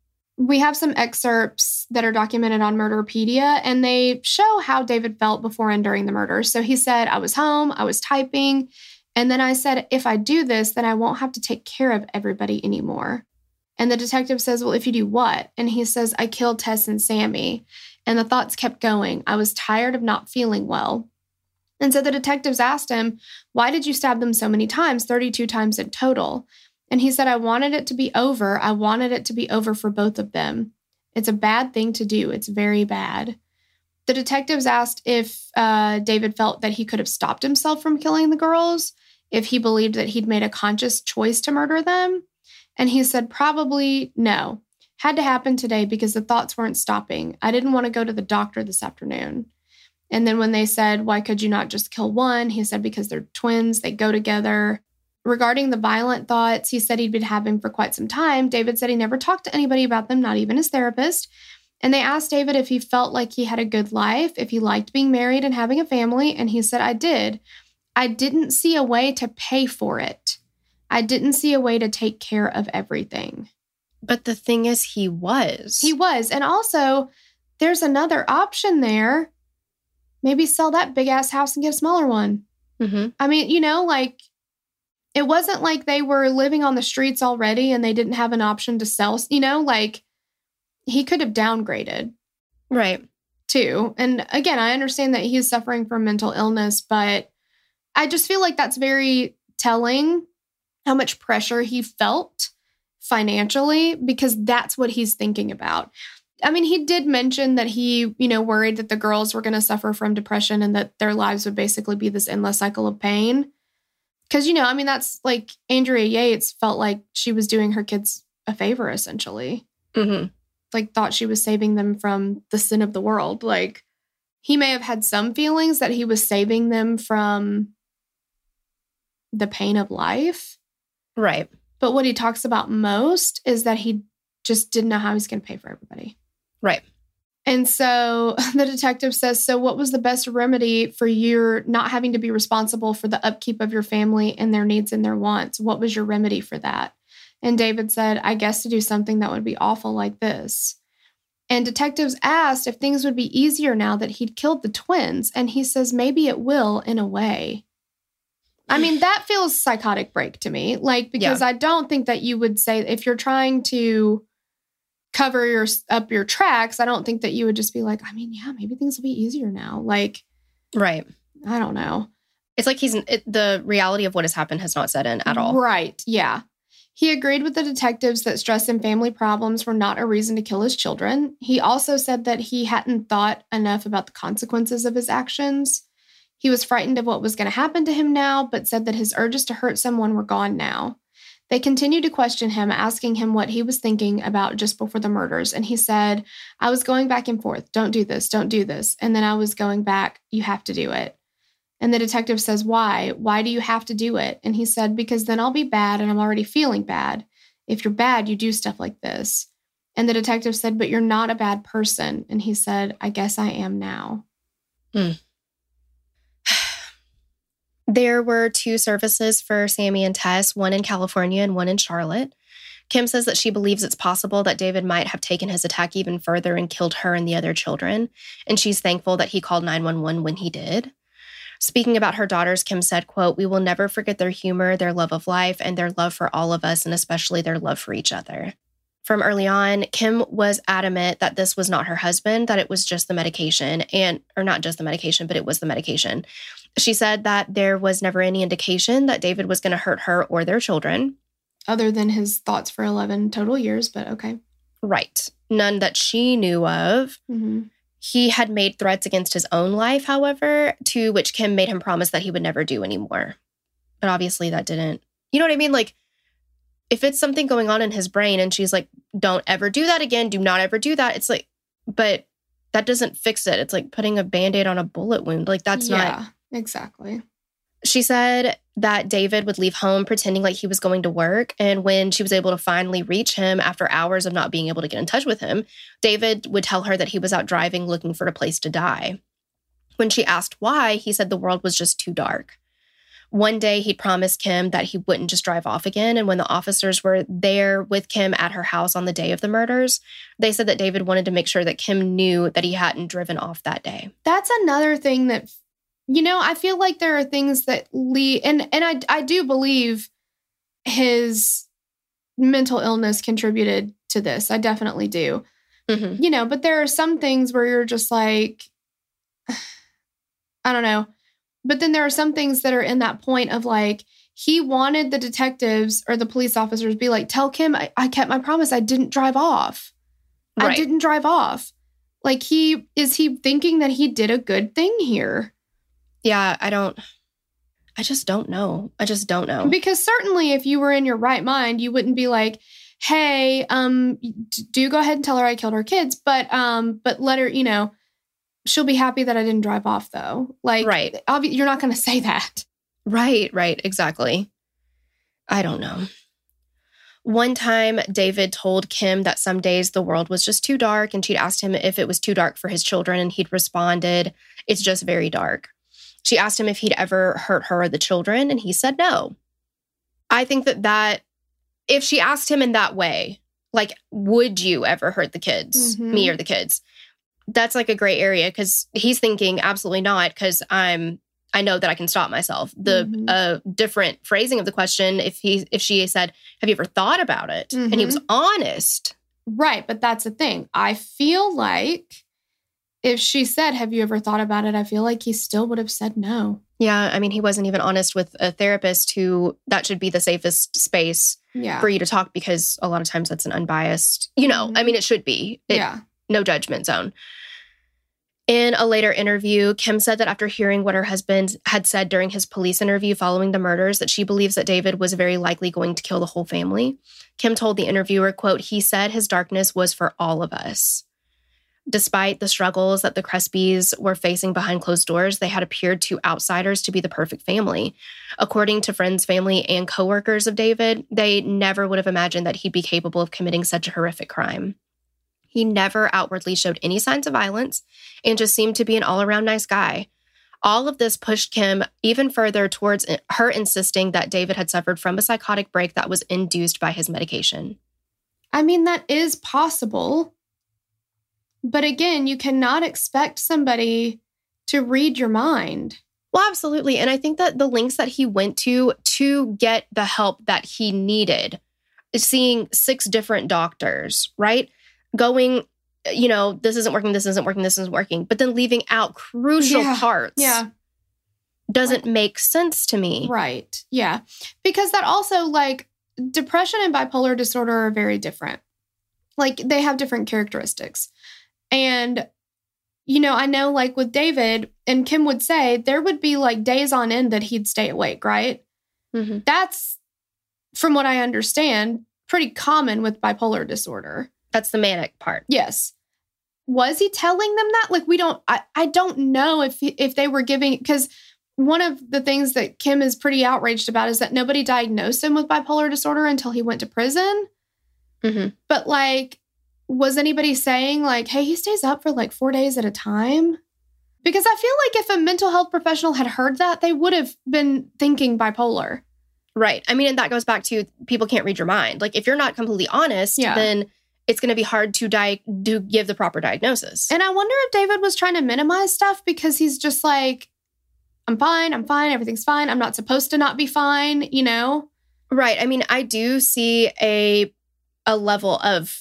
we have some excerpts that are documented on Murderpedia, and they show how David felt before and during the murder. So he said, I was home, I was typing, and then I said, if I do this, then I won't have to take care of everybody anymore. And the detective says, Well, if you do what? And he says, I killed Tess and Sammy. And the thoughts kept going. I was tired of not feeling well. And so the detectives asked him, Why did you stab them so many times, 32 times in total? And he said, I wanted it to be over. I wanted it to be over for both of them. It's a bad thing to do. It's very bad. The detectives asked if uh, David felt that he could have stopped himself from killing the girls, if he believed that he'd made a conscious choice to murder them. And he said, probably no. Had to happen today because the thoughts weren't stopping. I didn't want to go to the doctor this afternoon. And then when they said, Why could you not just kill one? He said, Because they're twins, they go together. Regarding the violent thoughts he said he'd been having for quite some time, David said he never talked to anybody about them, not even his therapist. And they asked David if he felt like he had a good life, if he liked being married and having a family. And he said, I did. I didn't see a way to pay for it. I didn't see a way to take care of everything. But the thing is, he was. He was. And also, there's another option there. Maybe sell that big ass house and get a smaller one. hmm I mean, you know, like it wasn't like they were living on the streets already and they didn't have an option to sell, you know, like he could have downgraded Right. too. And again, I understand that he's suffering from mental illness, but I just feel like that's very telling how much pressure he felt financially because that's what he's thinking about. I mean, he did mention that he, you know, worried that the girls were going to suffer from depression and that their lives would basically be this endless cycle of pain. Cause, you know, I mean, that's like Andrea Yates felt like she was doing her kids a favor essentially hmm like thought she was saving them from the sin of the world. Like he may have had some feelings that he was saving them from the pain of life, Right. but what he talks about most is that he just didn't know how he's going to pay for everybody. Right. And so the detective says, So, what was the best remedy for your not having to be responsible for the upkeep of your family and their needs and their wants? What was your remedy for that? And David said, I guess to do something that would be awful like this. And detectives asked if things would be easier now that he'd killed the twins. And he says, Maybe it will in a way. I mean, that feels psychotic break to me. Like, because I don't think that you would say, if you're trying to cover your up your tracks, I don't think that you would just be like, I mean, yeah, maybe things will be easier now. Like, Right. I don't know. It's like he's it, the reality of what has happened has not set in at all. Right. Yeah. He agreed with the detectives that stress and family problems were not a reason to kill his children. He also said that he hadn't thought enough about the consequences of his actions. He was frightened of what was going to happen to him now, but said that his urges to hurt someone were gone now. They continued to question him, asking him what he was thinking about just before the murders. And he said, I was going back and forth. Don't do this. Don't do this. And then I was going back. You have to do it. And the detective says, Why? Why do you have to do it? And he said, Because then I'll be bad and I'm already feeling bad. If you're bad, you do stuff like this. And the detective said, But you're not a bad person. And he said, I guess I am now. Hmm. There were two services for Sammy and Tess, one in California and one in Charlotte. Kim says that she believes it's possible that David might have taken his attack even further and killed her and the other children, and she's thankful that he called 911 when he did. Speaking about her daughters, Kim said, quote, "We will never forget their humor, their love of life, and their love for all of us and especially their love for each other." From early on, Kim was adamant that this was not her husband, that it was just the medication and or not just the medication, but it was the medication. She said that there was never any indication that David was going to hurt her or their children. Other than his thoughts for 11 total years, but okay. Right. None that she knew of. hmm He had made threats against his own life, however, to which Kim made him promise that he would never do anymore. But obviously, that didn't. You know what I mean? Like, if it's something going on in his brain and she's like, don't ever do that again, do not ever do that, it's like, but that doesn't fix it. It's like putting a band aid on a bullet wound. Like, that's not. Exactly. She said that David would leave home pretending like he was going to work. And when she was able to finally reach him after hours of not being able to get in touch with him, David would tell her that he was out driving looking for a place to die. When she asked why, he said the world was just too dark. One day, he promised Kim that he wouldn't just drive off again. And when the officers were there with Kim at her house on the day of the murders, they said that David wanted to make sure that Kim knew that he hadn't driven off that day. That's another thing that you know, I feel like there are things that Lee and and I I do believe his mental illness contributed to this. I definitely do. Mhm. You know, but there are some things where you're just like I don't know. But then there are some things that are in that point of like he wanted the detectives or the police officers be like, tell Kim I, I kept my promise. I didn't drive off. I didn't drive off. Like he is he thinking that he did a good thing here? Yeah, I don't, I just don't know. I just don't know. Because certainly if you were in your right mind, you wouldn't be like, "Hey, um do go ahead and tell her I killed her kids, but um but let her, you know, she'll be happy that I didn't drive off though." Like Right. obvi- you're not going to say that. Right, right, exactly. I don't know. One time, David told Kim that some days the world was just too dark, and she'd asked him if it was too dark for his children, and he'd responded, It's just very dark. She asked him if he'd ever hurt her or the children, and he said no. I think that that, if she asked him in that way, like, would you ever hurt the kids, Mhm. me or the kids? That's like a gray area because he's thinking absolutely not because I'm I know that I can stop myself. The Mhm. uh, different phrasing of the question, if he if she said, "Have you ever thought about it?" and he was honest, Right, but that's the thing. I feel like if she said, Have you ever thought about it? I feel like he still would have said no. yeah. I mean, he wasn't even honest with a therapist who that should be the safest space Yeah. for you to talk because a lot of times that's an unbiased. You know, I Mhm. mean, it should be. It- yeah. no judgment zone. In a later interview, Kim said that after hearing what her husband had said during his police interview following the murders, that she believes that David was very likely going to kill the whole family. Kim told the interviewer, quote, he said his darkness was for all of us. Despite the struggles that the Crespis were facing behind closed doors, they had appeared to outsiders to be the perfect family. According to friends, family, and coworkers of David, they never would have imagined that he'd be capable of committing such a horrific crime. He never outwardly showed any signs of violence and just seemed to be an all around nice guy. All of this pushed Kim even further towards her insisting that David had suffered from a psychotic break that was induced by his medication. I mean, that is possible. But again, you cannot expect somebody to read your mind. Well, absolutely. And I think that the links that he went to to get the help that he needed, seeing six different doctors, right? Going, you know, this isn't working, this isn't working, this isn't working, but then leaving out crucial Yeah. parts Yeah. doesn't make sense to me. Right. Yeah. Because that also, like, depression and bipolar disorder are very different. Like, they have different characteristics. And, you know, I know, like, with David, and Kim would say there would be like days on end that he'd stay awake, right? Mhm. That's, from what I understand, pretty common with bipolar disorder. That's the manic part. Yes. Was he telling them that? Like we don't I, I don't know if if they were giving cuz one of the things that Kim is pretty outraged about is that nobody diagnosed him with bipolar disorder until he went to prison. Mhm. But like was anybody saying like hey he stays up for like 4 days at a time? Because I feel like if a mental health professional had heard that they would have been thinking bipolar. Right. I mean, and that goes back to people can't read your mind. Like if you're not completely honest, Yeah. then it's going to be hard to di- do give the proper diagnosis. And I wonder if David was trying to minimize stuff because he's just like, I'm fine, I'm fine, everything's fine. I'm not supposed to not be fine, you know? right. I mean, I do see a a level of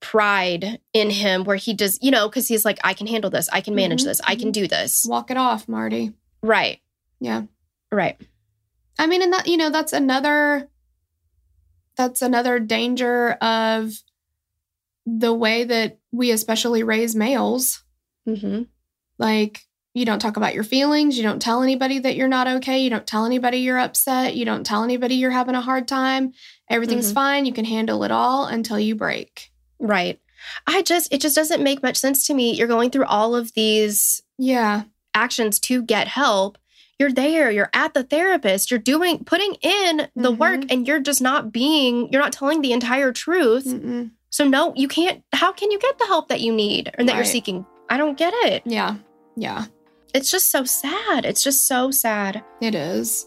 pride in him where he does, you know, because he's like, I can handle this, I can manage Mhm, this, I can do this. Walk it off, Marty. Right. Yeah. Right. I mean, and that, you know, that's another that's another danger of the way that we especially raise males. Mm-hmm. Like, you don't talk about your feelings. You don't tell anybody that you're not okay. You don't tell anybody you're upset. You don't tell anybody you're having a hard time. Everything's Mhm. fine. You can handle it all until you break. Right. I just it just doesn't make much sense to me. You're going through all of these Yeah. actions to get help. You're there, you're at the therapist, you're doing putting in the work Mhm. and you're just not being you're not telling the entire truth. Mm-mm. So no, you can't how can you get the help that you need or that you're seeking? I don't get it. Yeah. Yeah. It's just so sad. It's just so sad. It is.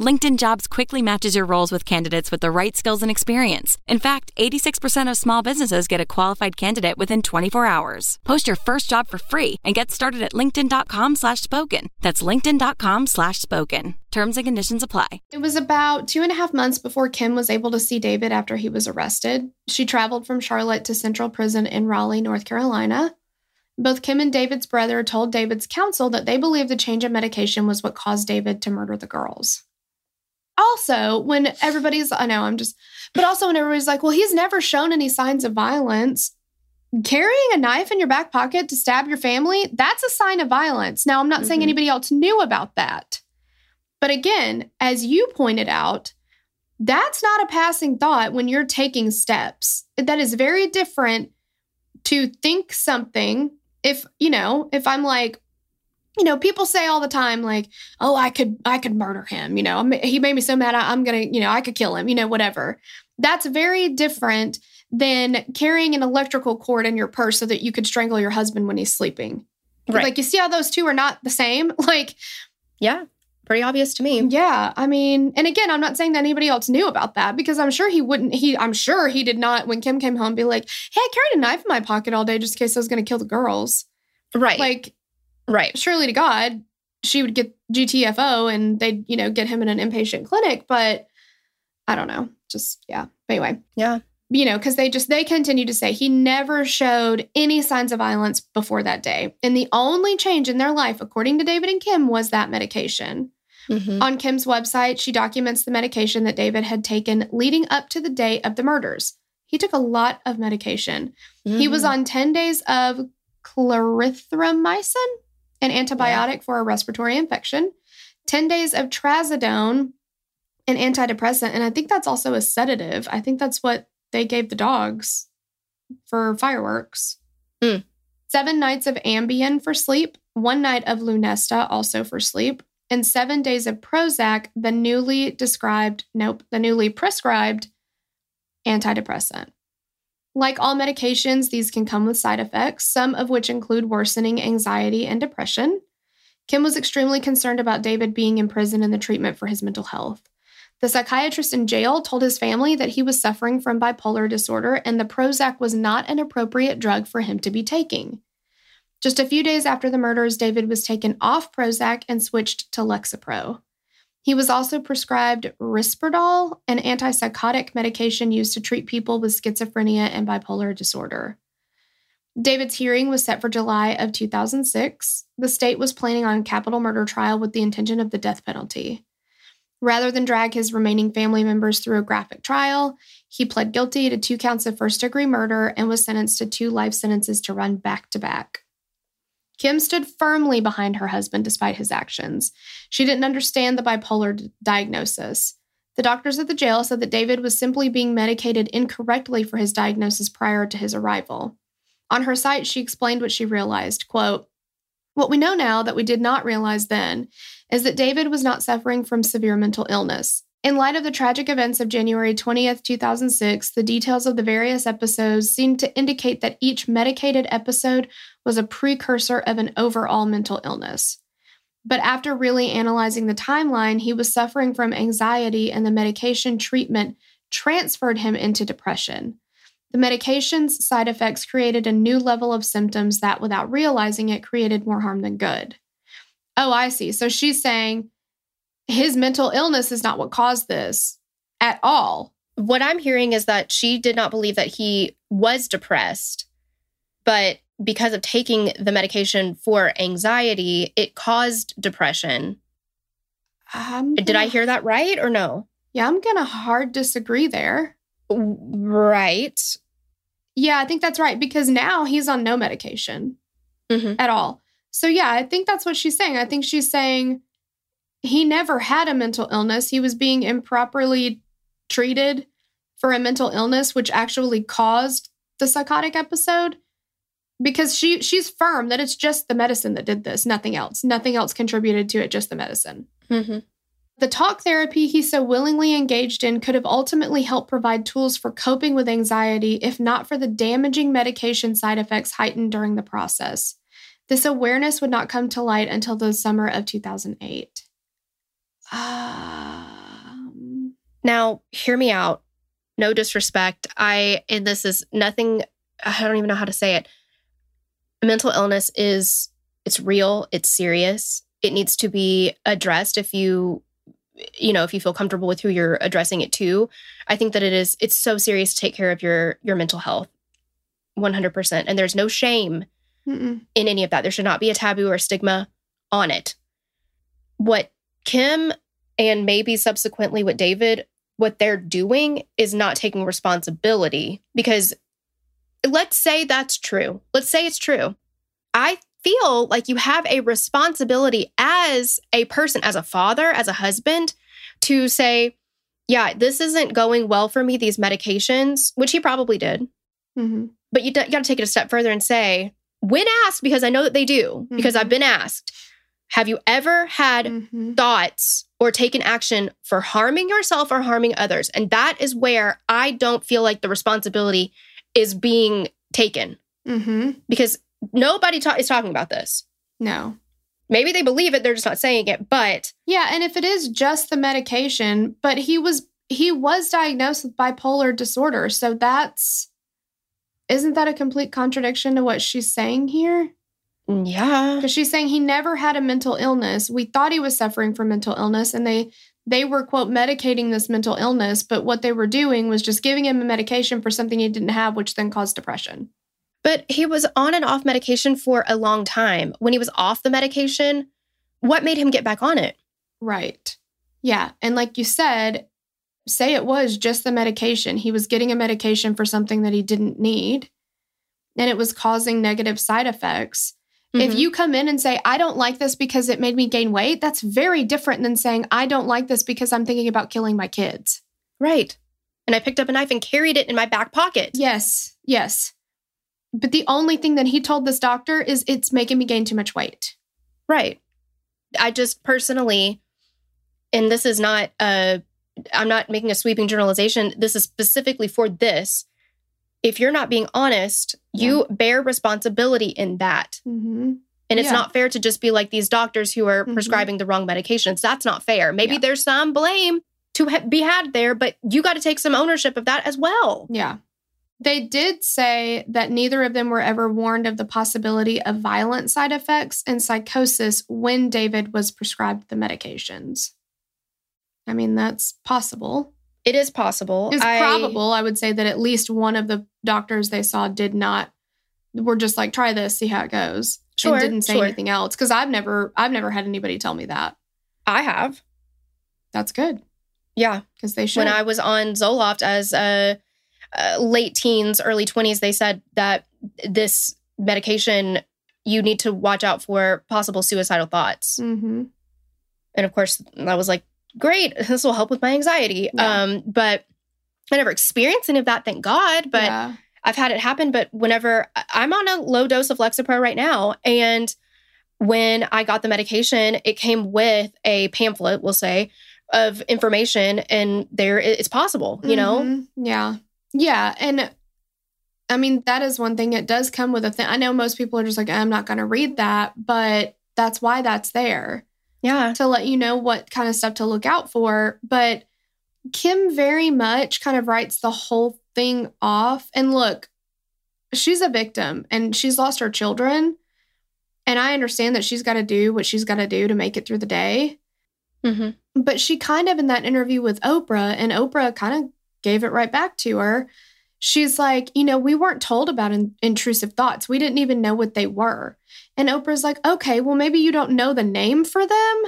LinkedIn Jobs quickly matches your roles with candidates with the right skills and experience. In fact, 86% of small businesses get a qualified candidate within 24 hours. Post your first job for free and get started at linkedin.com slash spoken. That's linkedin.com slash spoken. Terms and conditions apply. It was about two and a half months before Kim was able to see David after he was arrested. She traveled from Charlotte to Central Prison in Raleigh, North Carolina. Both Kim and David's brother told David's counsel that they believed the change of medication was what caused David to murder the girls also when everybody's i know i'm just but also when everybody's like well he's never shown any signs of violence. Carrying a knife in your back pocket to stab your family that's a sign of violence. Now i'm not mm-hmm. saying anybody else knew about that. But again as you pointed out that's not a passing thought when you're taking steps. That is very different to think something if you know if i'm like you know, people say all the time, like, "Oh, I could, I could murder him." You know, he made me so mad. I, am gonna, you know, I could kill him. You know, whatever. That's very different than carrying an electrical cord in your purse so that you could strangle your husband when he's sleeping. Right. Like, you see how those two are not the same. Like, yeah, pretty obvious to me. Yeah, I mean, and again, I'm not saying that anybody else knew about that because I'm sure he wouldn't. He, I'm sure he did not. When Kim came home, be like, "Hey, I carried a knife in my pocket all day just in case I was going to kill the girls." Right. Like Right. Surely to God, she would get GTFO and they'd, you know, get him in an inpatient clinic. But I don't know. Just, yeah. But anyway. Yeah. You know, because they just, they continue to say he never showed any signs of violence before that day. And the only change in their life, according to David and Kim, was that medication. Mm-hmm. On Kim's website, she documents the medication that David had taken leading up to the day of the murders. He took a lot of medication. Mm-hmm. He was mm-hmm. on 10 days of clarithromycin an antibiotic yeah. for a respiratory infection, 10 days of trazodone, an antidepressant. And I think that's also a sedative. I think that's what they gave the dogs for fireworks. Mm. Seven nights of Ambien for sleep, one night of Lunesta also for sleep, and seven days of Prozac, the newly described, nope, the newly prescribed antidepressant. Like all medications, these can come with side effects, some of which include worsening anxiety and depression. Kim was extremely concerned about David being in prison and the treatment for his mental health. The psychiatrist in jail told his family that he was suffering from bipolar disorder and the Prozac was not an appropriate drug for him to be taking. Just a few days after the murders, David was taken off Prozac and switched to Lexapro. He was also prescribed Risperdal, an antipsychotic medication used to treat people with schizophrenia and bipolar disorder. David's hearing was set for July of 2006. The state was planning on a capital murder trial with the intention of the death penalty. Rather than drag his remaining family members through a graphic trial, he pled guilty to two counts of first degree murder and was sentenced to two life sentences to run back to back. Kim stood firmly behind her husband despite his actions. She didn't understand the bipolar d- diagnosis. The doctors at the jail said that David was simply being medicated incorrectly for his diagnosis prior to his arrival. On her site, she explained what she realized, quote, "What we know now that we did not realize then is that David was not suffering from severe mental illness. In light of the tragic events of January 20th, 2006, the details of the various episodes seem to indicate that each medicated episode was a precursor of an overall mental illness. But after really analyzing the timeline, he was suffering from anxiety, and the medication treatment transferred him into depression. The medication's side effects created a new level of symptoms that, without realizing it, created more harm than good. Oh, I see. So she's saying his mental illness is not what caused this at all. What I'm hearing is that she did not believe that he was depressed, but because of taking the medication for anxiety, it caused depression. Um, did I hear that right or no? Yeah, I'm going to hard disagree there. Right. Yeah, I think that's right because now he's on no medication mm-hmm. at all. So, yeah, I think that's what she's saying. I think she's saying he never had a mental illness. He was being improperly treated for a mental illness, which actually caused the psychotic episode. Because she she's firm that it's just the medicine that did this, nothing else. Nothing else contributed to it, just the medicine. Mm-hmm. The talk therapy he so willingly engaged in could have ultimately helped provide tools for coping with anxiety, if not for the damaging medication side effects heightened during the process. This awareness would not come to light until the summer of 2008. Um, Now, hear me out. No disrespect. I, and this is nothing, I don't even know how to say it. Mental illness is, it's real, it's serious. It needs to be addressed if you, you know, if you feel comfortable with who you're addressing it to. I think that it is, it's so serious to take care of your, your mental health. 100%. And there's no shame mm-mm. in any of that. There should not be a taboo or stigma on it. What Kim and maybe subsequently what David, what they're doing is not taking responsibility because let's say that's true. Let's say it's true. I feel like you have a responsibility as a person, as a father, as a husband, to say, yeah, this isn't going well for me, these medications, which he probably did. Mm-hmm. But you, d- you got to take it a step further and say, when asked, because I know that they do, because Mhm. I've been asked, have you ever had Mm-hmm. thoughts or taken action for harming yourself or harming others? And that is where I don't feel like the responsibility is being taken Mm-hmm. because nobody ta- is talking about this. No. Maybe they believe it, they're just not saying it. But Yeah, and if it is just the medication, but he was he was diagnosed with bipolar disorder, so that's isn't that a complete contradiction to what she's saying here? Mm, yeah, Because she's saying he never had a mental illness. We thought he was suffering from mental illness, and they they were quote medicating this mental illness, but what they were doing was just giving him a medication for something he didn't have, which then caused depression. but he was on and off medication for a long time. When he was off the medication, what made him get back on it? Right. Yeah. And like you said, say it was just the medication. He was getting a medication for something that he didn't need, and it was causing negative side effects. If Mhm. you come in and say, I don't like this because it made me gain weight, that's very different than saying, I don't like this because I'm thinking about killing my kids. right, and I picked up a knife and carried it in my back pocket. Yes. Yes. But the only thing that he told this doctor is it's making me gain too much weight. Right. I just personally, and this is not a, I'm not making a sweeping generalization. This is specifically for this. If you're not being honest, you bear responsibility in that. Mm-hmm. And it's Yeah. not fair to just be like these doctors who are Mhm. prescribing the wrong medications. That's not fair. Maybe Yeah. there's some blame to ha- be had there, but you got to take some ownership of that as well. Yeah. They did say that neither of them were ever warned of the possibility of violent side effects and psychosis when David was prescribed the medications. I mean, that's possible. It is possible. It's I- probable. I would say that at least one of the doctors they saw did not were just like, try this, see how it goes. Sure, and didn't say sure. anything else. Because I've never I've never had anybody tell me that. I have. That's good. Yeah. Because they should. when I was on Zoloft as a, uh late teens, early 20s, they said that this medication, you need to watch out for possible suicidal thoughts. mm-hmm. And of course, I was like, great, this will help with my anxiety. Yeah. Um, but I never experienced any of that, thank God. But yeah. I've had it happen. But whenever I'm on a low dose of Lexapro right now, and when I got the medication, it came with a pamphlet, we'll say, of information, and there it's possible, you know. Mhm. Yeah. Yeah. And I mean, that is one thing. It does come with a thing. I know most people are just like, I'm not going to read that, but that's why that's there Yeah, to let you know what kind of stuff to look out for. But Kim very much kind of writes the whole thing off. And look, she's a victim and she's lost her children. And I understand that she's got to do what she's got to do to make it through the day. hmm But she kind of in that interview with Oprah, and Oprah kind of gave it right back to her. She's like, you know, we weren't told about in- intrusive thoughts. We didn't even know what they were. And Oprah's like, okay, well, maybe you don't know the name for them,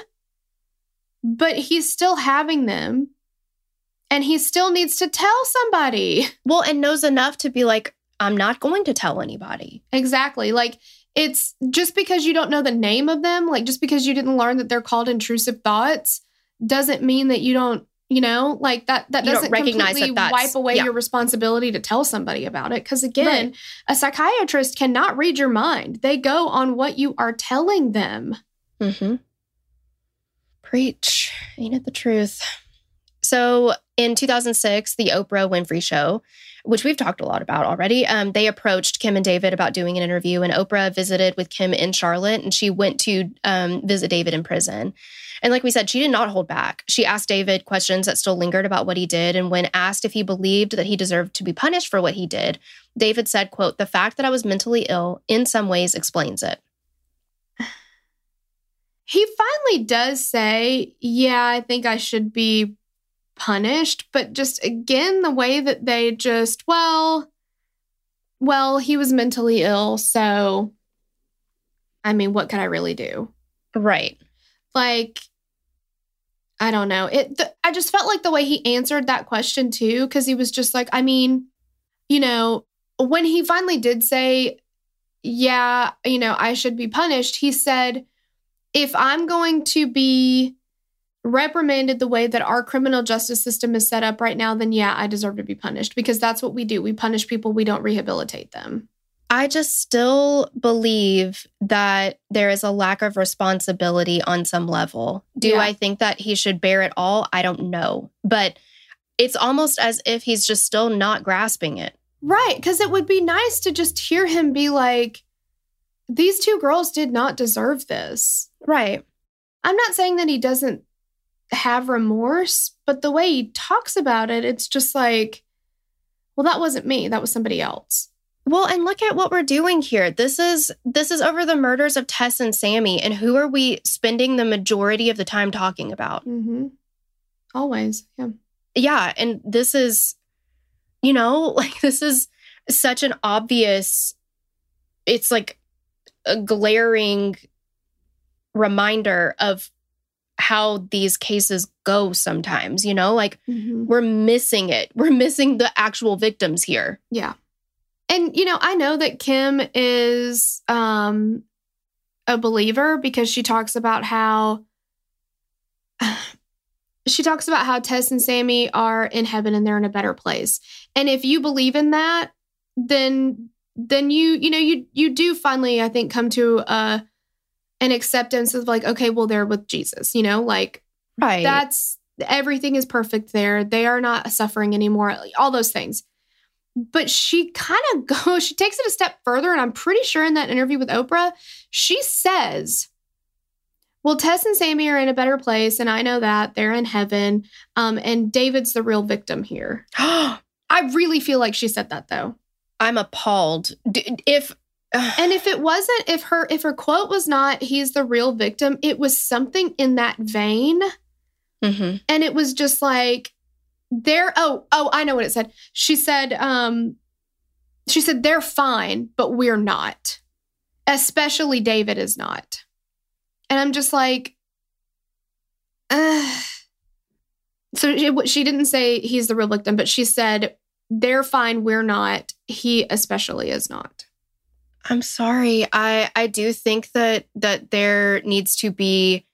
but he's still having them and he still needs to tell somebody. Well, and knows enough to be like, I'm not going to tell anybody. Exactly. Like, it's just because you don't know the name of them, like, just because you didn't learn that they're called intrusive thoughts, doesn't mean that you don't, you know, like that, that You doesn't recognize completely that wipe away yeah. your responsibility to tell somebody about it. Because again, Right. a psychiatrist cannot read your mind, they go on what you are telling them. Mm-hmm. Preach. Ain't it the truth? So in 2006, the Oprah Winfrey Show, which we've talked a lot about already, um, they approached Kim and David about doing an interview, and Oprah visited with Kim in Charlotte, and she went to um, visit David in prison. And like we said, she did not hold back. She asked David questions that still lingered about what he did, and when asked if he believed that he deserved to be punished for what he did, David said, "quote The fact that I was mentally ill in some ways explains it." He finally does say, Yeah, I think I should be punished. But just again, the way that they just, well, well, he was mentally ill. So, I mean, what could I really do? Right. Like, I don't know. It. The, I just felt like the way he answered that question too, because he was just like, I mean, you know, when he finally did say, "Yeah, you know, I should be punished," he said, "If I'm going to be reprimanded the way that our criminal justice system is set up right now, then yeah, I deserve to be punished because that's what we do. We punish people. We don't rehabilitate them." I just still believe that there is a lack of responsibility on some level. Do Yeah. I think that he should bear it all? I don't know. But it's almost as if he's just still not grasping it. Right. Because it would be nice to just hear him be like, these two girls did not deserve this. Right. I'm not saying that he doesn't have remorse, but the way he talks about it, it's just like, well, that wasn't me. That was somebody else. Well, and look at what we're doing here. This is this is over the murders of Tess and Sammy, and who are we spending the majority of the time talking about? Mm-hmm. Always. Yeah. Yeah, and this is, you know, like this is such an obvious. It's like a glaring reminder of how these cases go sometimes, you know? Like Mm-hmm. we're missing it. We're missing the actual victims here. Yeah. And you know, I know that Kim is um a believer because she talks about how she talks about how Tess and Sammy are in heaven and they're in a better place. And if you believe in that, then then you you know you you do finally I think come to uh an acceptance of like okay, well they're with Jesus, you know? Like Right. that's everything is perfect there. They are not suffering anymore. All those things. But she kind of goes, she takes it a step further. And I'm pretty sure in that interview with Oprah, she says, Well, Tess and Sammy are in a better place. And I know that they're in heaven. Um, and David's the real victim here. I really feel like she said that though. I'm appalled. D- If And if it wasn't, if her if her quote was not he's the real victim, it was something in that vein. Mhm. and it was just like they're oh oh i know what it said she said um she said they're fine but we're not especially david is not and i'm just like Ugh. so she, she didn't say he's the real victim but she said they're fine we're not he especially is not I'm sorry. I I do think that that there needs to be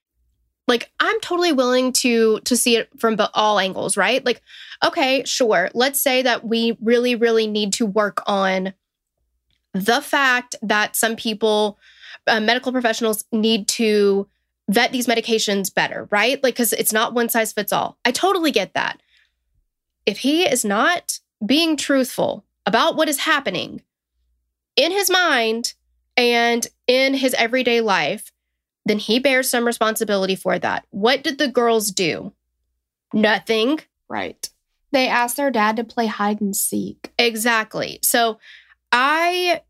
like I'm totally willing to to see it from all angles, right? Like okay, sure. Let's say that we really really need to work on the fact that some people uh, medical professionals need to vet these medications better, right? Like cuz it's not one size fits all. I totally get that. If he is not being truthful about what is happening, in his mind and in his everyday life, then he bears some responsibility for that. What did the girls do? Nothing. right they asked their dad to play hide and seek Exactly. So I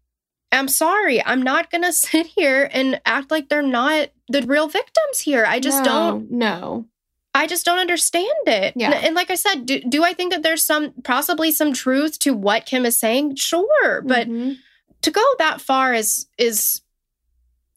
am sorry. I'm not going to sit here and act like they're not the real victims here. I just No, don't no I just don't understand it. Yeah. And, and like I said, do, do I think that there's some possibly some truth to what Kim is saying? Sure, but Mhm. to go that far is is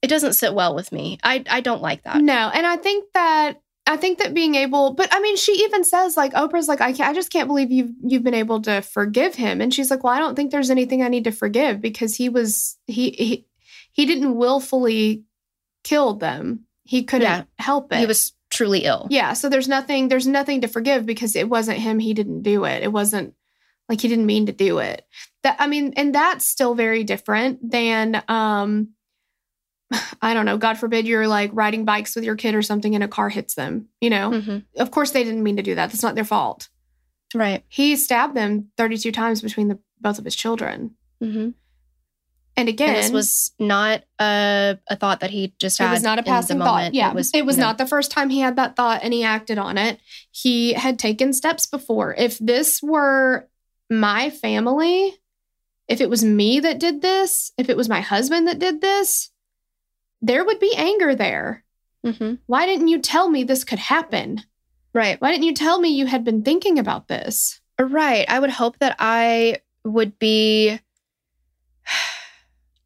it doesn't sit well with me. I I don't like that. No, and I think that I think that being able, but I mean, she even says like Oprah's like I can't, I just can't believe you've you've been able to forgive him, and she's like, well, I don't think there's anything I need to forgive because he was he he he didn't willfully kill them. He couldn't Yeah. help it. He was truly ill. yeah. So there's nothing there's nothing to forgive because it wasn't him. He didn't do it. It wasn't like he didn't mean to do it. That I mean, and that's still very different than um I don't know, God forbid you're like riding bikes with your kid or something and a car hits them, you know? Mhm. Of course they didn't mean to do that. That's not their fault. Right. He stabbed them 32 times between the both of his children. Mm-hmm. And again, And this was not a, a thought that he just had. it was not a in passing thought. Yeah, It was, it was not the first time he had that thought and he acted on it. He had taken steps before. If this were my family, if it was me that did this, if it was my husband that did this, there would be anger there. Mhm. Why didn't you tell me this could happen? Right. Why didn't you tell me you had been thinking about this? Right. I would hope that I would be.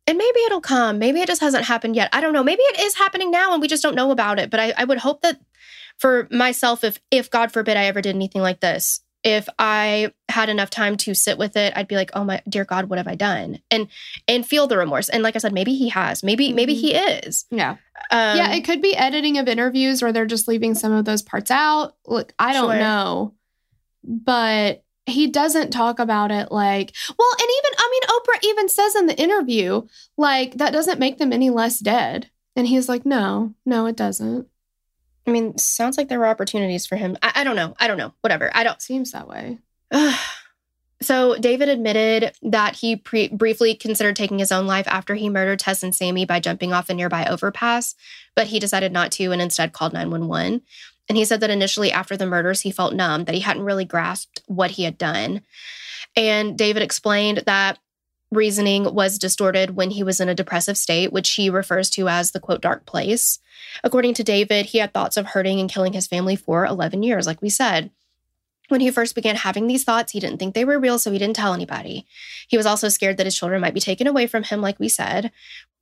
And maybe it'll come. Maybe it just hasn't happened yet. I don't know. Maybe it is happening now and we just don't know about it. But I, I would hope that for myself, if if God forbid I ever did anything like this, if I had enough time to sit with it, I'd be like, oh my dear God, what have I done? And and feel the remorse. And like I said, maybe he has. Maybe maybe he is. Yeah. Um, yeah, it could be editing of interviews or they're just leaving some of those parts out. Look, I don't Sure. know. But he doesn't talk about it like, well, and even, I mean, Oprah even says in the interview, like, that doesn't make them any less dead. And he's like, no, no, it doesn't. I mean, sounds like there were opportunities for him. I, I don't know. I don't know. Whatever. I don't. Seems that way. So David admitted that he pre- briefly considered taking his own life after he murdered Tess and Sammy by jumping off a nearby overpass, but he decided not to and instead called 911. And he said that initially after the murders, he felt numb, that he hadn't really grasped what he had done. And David explained that reasoning was distorted when he was in a depressive state, which he refers to as the quote, dark place. According to David, he had thoughts of hurting and killing his family for 11 years, like we said. When he first began having these thoughts, he didn't think they were real, so he didn't tell anybody. He was also scared that his children might be taken away from him, like we said.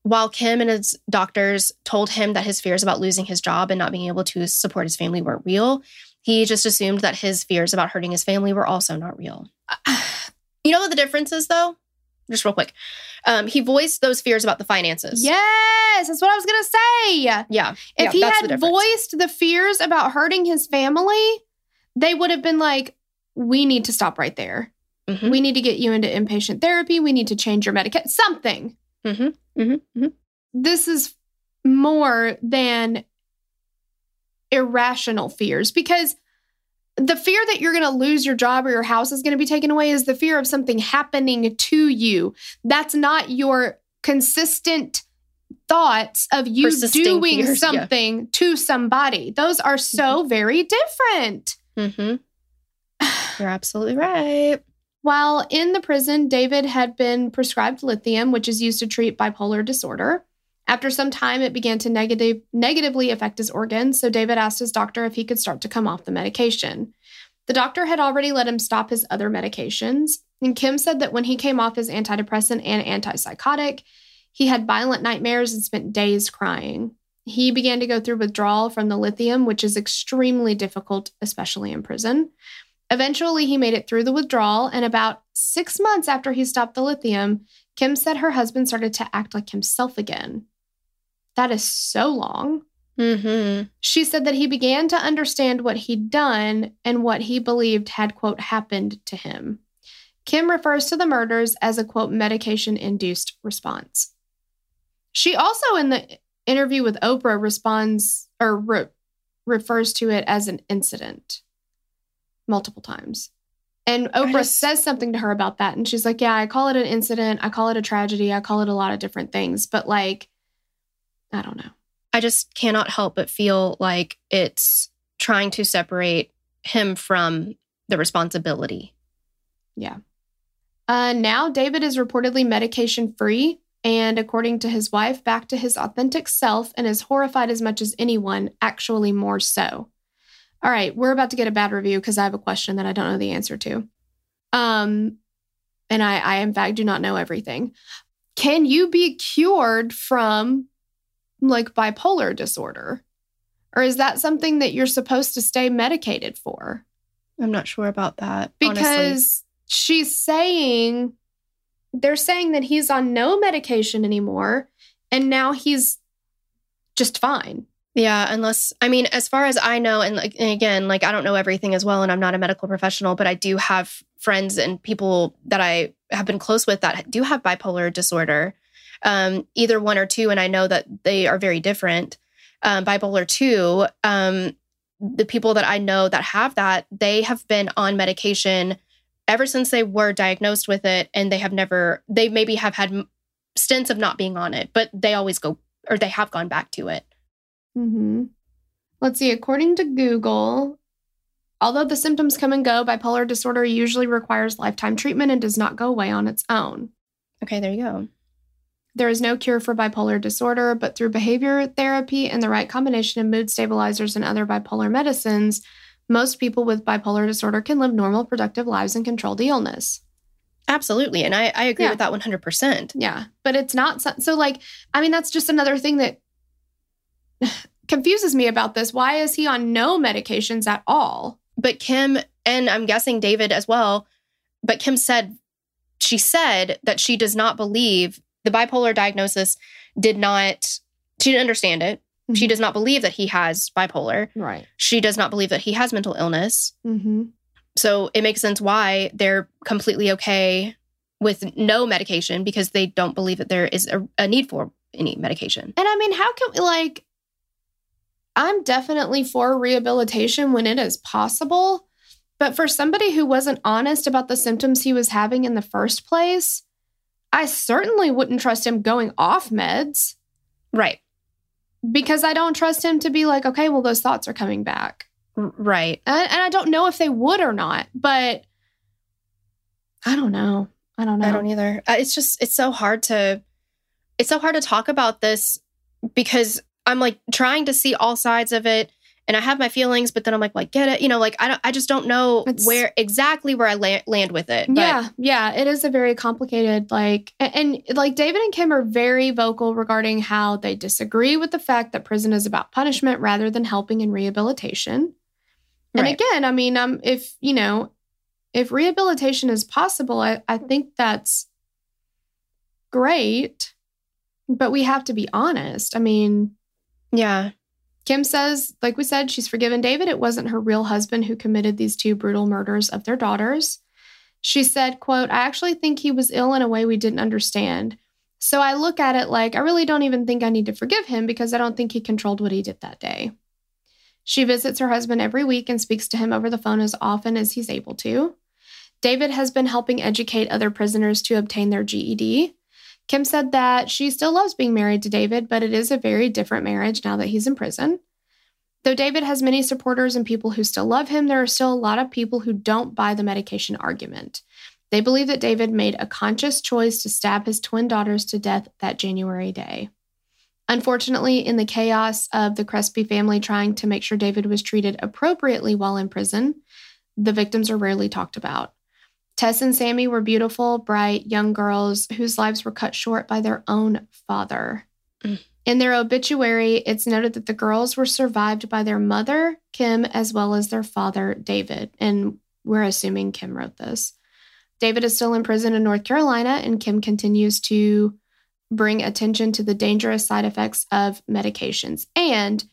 While Kim and his doctors told him that his fears about losing his job and not being able to support his family weren't real, he just assumed that his fears about hurting his family were also not real. You know what the difference is, though? Just real quick. Um, he voiced those fears about the finances. Yes, that's what I was going to say. Yeah. If Yeah, he the had difference. voiced the fears about hurting his family, they would have been like, we need to stop right there. Mhm. We need to get you into inpatient therapy. We need to change your medication. Something. Mhm, mhm, mhm. This is more than irrational fears because the fear that you're going to lose your job or your house is going to be taken away is the fear of something happening to you. That's not your consistent thoughts of you Persisting doing fears, yeah. something to somebody. Those are so very different. Mhm. You're absolutely right. While in the prison, David had been prescribed lithium, which is used to treat bipolar disorder. After some time, it began to negative, negatively affect his organs, so David asked his doctor if he could start to come off the medication. The doctor had already let him stop his other medications, and Kim said that when he came off his antidepressant and antipsychotic, he had violent nightmares and spent days crying. He began to go through withdrawal from the lithium, which is extremely difficult, especially in prison. Eventually, he made it through the withdrawal, and about six months after he stopped the lithium, Kim said her husband started to act like himself again. That is so long. Mm-hmm. She said that he began to understand what he'd done and what he believed had, quote, happened to him. Kim refers to the murders as a, quote, medication induced response. She also, in the interview with Oprah, responds or re- refers to it as an incident multiple times. And Oprah just- says something to her about that. And she's like, Yeah, I call it an incident. I call it a tragedy. I call it a lot of different things. But like, I don't know. I just cannot help but feel like it's trying to separate him from the responsibility. Yeah. Uh, now David is reportedly medication free and, according to his wife, back to his authentic self and is horrified as much as anyone, actually more so. All right, we're about to get a bad review because I have a question that I don't know the answer to. Um, and I, I in fact do not know everything. Can you be cured from like bipolar disorder? Or is that something that you're supposed to stay medicated for? I'm not sure about that. because honestly. she's saying they're saying that he's on no medication anymore and now he's just fine. Yeah, unless I mean, as far as I know, and like and again, like I don't know everything as well, and I'm not a medical professional, but I do have friends and people that I have been close with that do have bipolar disorder. Um, either one or two, and I know that they are very different. Um, bipolar two, um, the people that I know that have that, they have been on medication ever since they were diagnosed with it, and they have never, they maybe have had stints of not being on it, but they always go or they have gone back to it. Mm-hmm. Let's see. According to Google, although the symptoms come and go, bipolar disorder usually requires lifetime treatment and does not go away on its own. Okay, there you go. There is no cure for bipolar disorder, but through behavior therapy and the right combination of mood stabilizers and other bipolar medicines, most people with bipolar disorder can live normal, productive lives and control the illness. Absolutely. And I, I agree Yeah. with that 100%. Yeah, but it's not so, so like I mean that's just another thing that confuses me about this. Why is he on no medications at all? But Kim, and I'm guessing David as well, but Kim said, she said that she does not believe the bipolar diagnosis did not, she didn't understand it. She does not believe that he has bipolar. Right. She does not believe that he has mental illness. Mm-hmm. So it makes sense why they're completely okay with no medication because they don't believe that there is a, a need for any medication. And I mean, how can we, like I'm definitely for rehabilitation when it is possible, but for somebody who wasn't honest about the symptoms he was having in the first place, I certainly wouldn't trust him going off meds Right. because I don't trust him to be like, okay, well, those thoughts are coming back. Right. And, and I don't know if they would or not, but I don't know. I don't know. I don't either. It's just it's so hard to it's so hard to talk about this because I'm like trying to see all sides of it and I have my feelings but then I'm like well, I get it. You know, like I don't I just don't know It's- where exactly where I la- land with it. But yeah, yeah, it is a very complicated like and, and like David and Kim are very vocal regarding how they disagree with the fact that prison is about punishment rather than helping in rehabilitation. And Right. again, I mean, um if, you know, if rehabilitation is possible, I, I think that's great. But we have to be honest. I mean, yeah. Kim says, like we said, she's forgiven David. It wasn't her real husband who committed these two brutal murders of their daughters. She said, quote, I actually think he was ill in a way we didn't understand. So I look at it like I really don't even think I need to forgive him because I don't think he controlled what he did that day. She visits her husband every week and speaks to him over the phone as often as he's able to. David has been helping educate other prisoners to obtain their GED. Kim said that she still loves being married to David, but it is a very different marriage now that he's in prison. Though David has many supporters and people who still love him, there are still a lot of people who don't buy the medication argument. They believe that David made a conscious choice to stab his twin daughters to death that January day. Unfortunately, in the chaos of the Crespi family trying to make sure David was treated appropriately while in prison, the victims are rarely talked about. Tess and Sammy were beautiful, bright, young girls whose lives were cut short by their own father. Mm. In their obituary, it's noted that the girls were survived by their mother, Kim, as well as their father, David. And we're assuming Kim wrote this. David is still in prison in North Carolina, and Kim continues to bring attention to the dangerous side effects of medications. And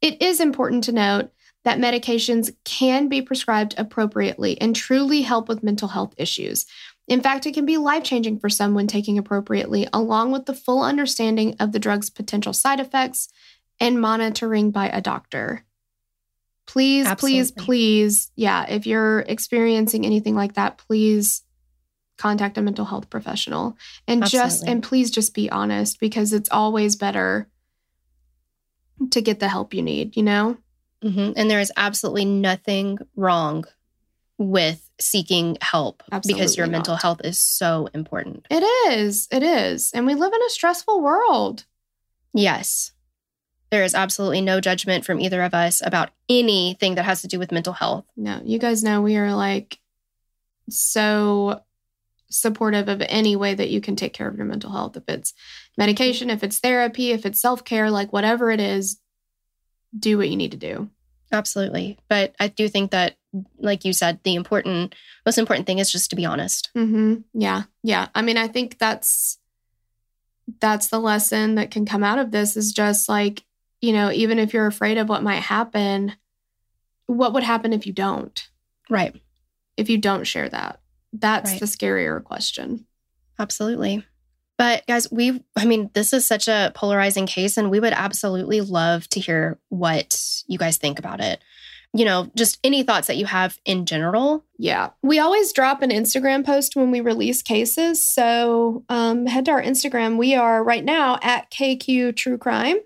it is important to note that medications can be prescribed appropriately and truly help with mental health issues. In fact, it can be life changing for someone taking appropriately, along with the full understanding of the drug's potential side effects and monitoring by a doctor. Please, please, Absolutely. please, yeah, if you're experiencing anything like that, please contact a mental health professional and just and please just be honest because it's always better to get the help you need, you know? Hmm And there is absolutely nothing wrong with seeking help because Absolutely your mental health is so important. It is. It is. And we live in a stressful world. Yes. There is absolutely no judgment from either of us about anything that has to do with mental health. No, you guys know we are like so supportive of any way that you can take care of your mental health. If it's medication, if it's therapy, if it's self care, like whatever it is, do what you need to do. Absolutely. But I do think that, like you said, the important, most important thing is just to be honest. hmm Yeah. Yeah. I mean, I think that's that's the lesson that can come out of this is just like, you know, even if you're afraid of what might happen, what would happen if you don't? Right. If you don't share that? That's Right. the scarier question. Absolutely. But guys, we, I mean, this is such a polarizing case, and we would absolutely love to hear what you guys think about it. You know, just any thoughts that you have in general. Yeah. We always drop an Instagram post when we release cases. So um, head to our Instagram. We are right now at KQ True Crime.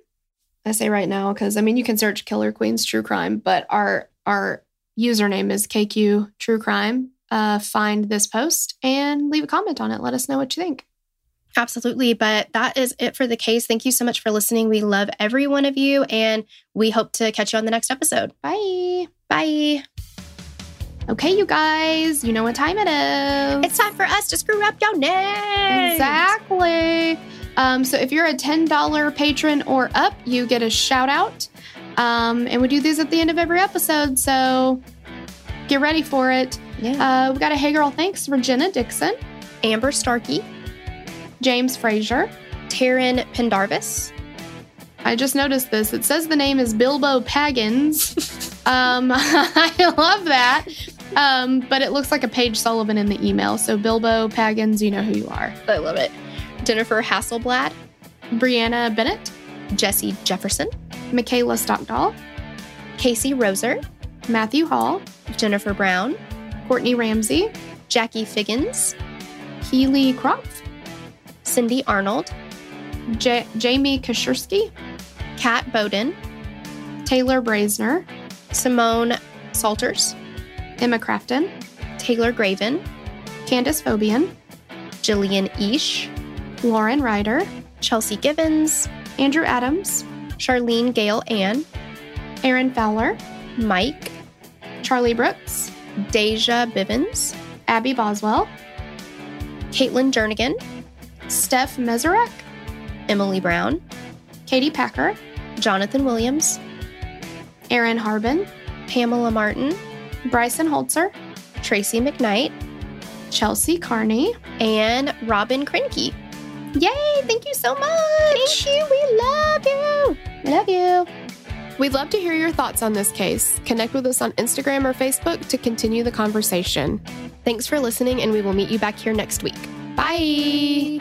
I say right now because I mean you can search Killer Queens True Crime, but our our username is KQ True Crime. Uh, find this post and leave a comment on it. Let us know what you think. Absolutely. But that is it for the case. Thank you so much for listening. We love every one of you, and we hope to catch you on the next episode. Bye. Bye. Okay, you guys, you know what time it is. It's time for us to screw up your names. Exactly. Um, so if you're a $10 patron or up, you get a shout out. Um, and we do these at the end of every episode. So get ready for it. Yeah. Uh, we got a Hey Girl Thanks, Regina Dixon, Amber Starkey, James Frazier, Taryn Pendarvis. I just noticed this. It says the name is Bilbo Paggins. um, I love that. Um, but it looks like a Paige Sullivan in the email. So Bilbo Paggins, you know who you are. I love it. Jennifer Hasselblad, Brianna Bennett, Jesse Jefferson, Michaela Stockdahl, Casey Roser, Matthew Hall, Jennifer Brown, Courtney Ramsey, Jackie Figgins, Keely Kropf, Cindy Arnold, J- Jamie Kashursky, Kat Bowden, Taylor Braisner, Simone Salters, Emma Crafton, Taylor Graven, Candace Phobian, Jillian Ish, Lauren Ryder, Chelsea Givens, Andrew Adams, Charlene Gale Ann, Aaron Fowler, Mike, Charlie Brooks, Deja Bivens, Abby Boswell, Caitlin Jernigan, Steph Meserek, Emily Brown, Katie Packer, Jonathan Williams, Aaron Harbin, Pamela Martin, Bryson Holzer, Tracy McKnight, Chelsea Carney, and Robin Krinke. Yay! Thank you so much. Thank you. We love you. I love you. We'd love to hear your thoughts on this case. Connect with us on Instagram or Facebook to continue the conversation. Thanks for listening, and we will meet you back here next week. Bye.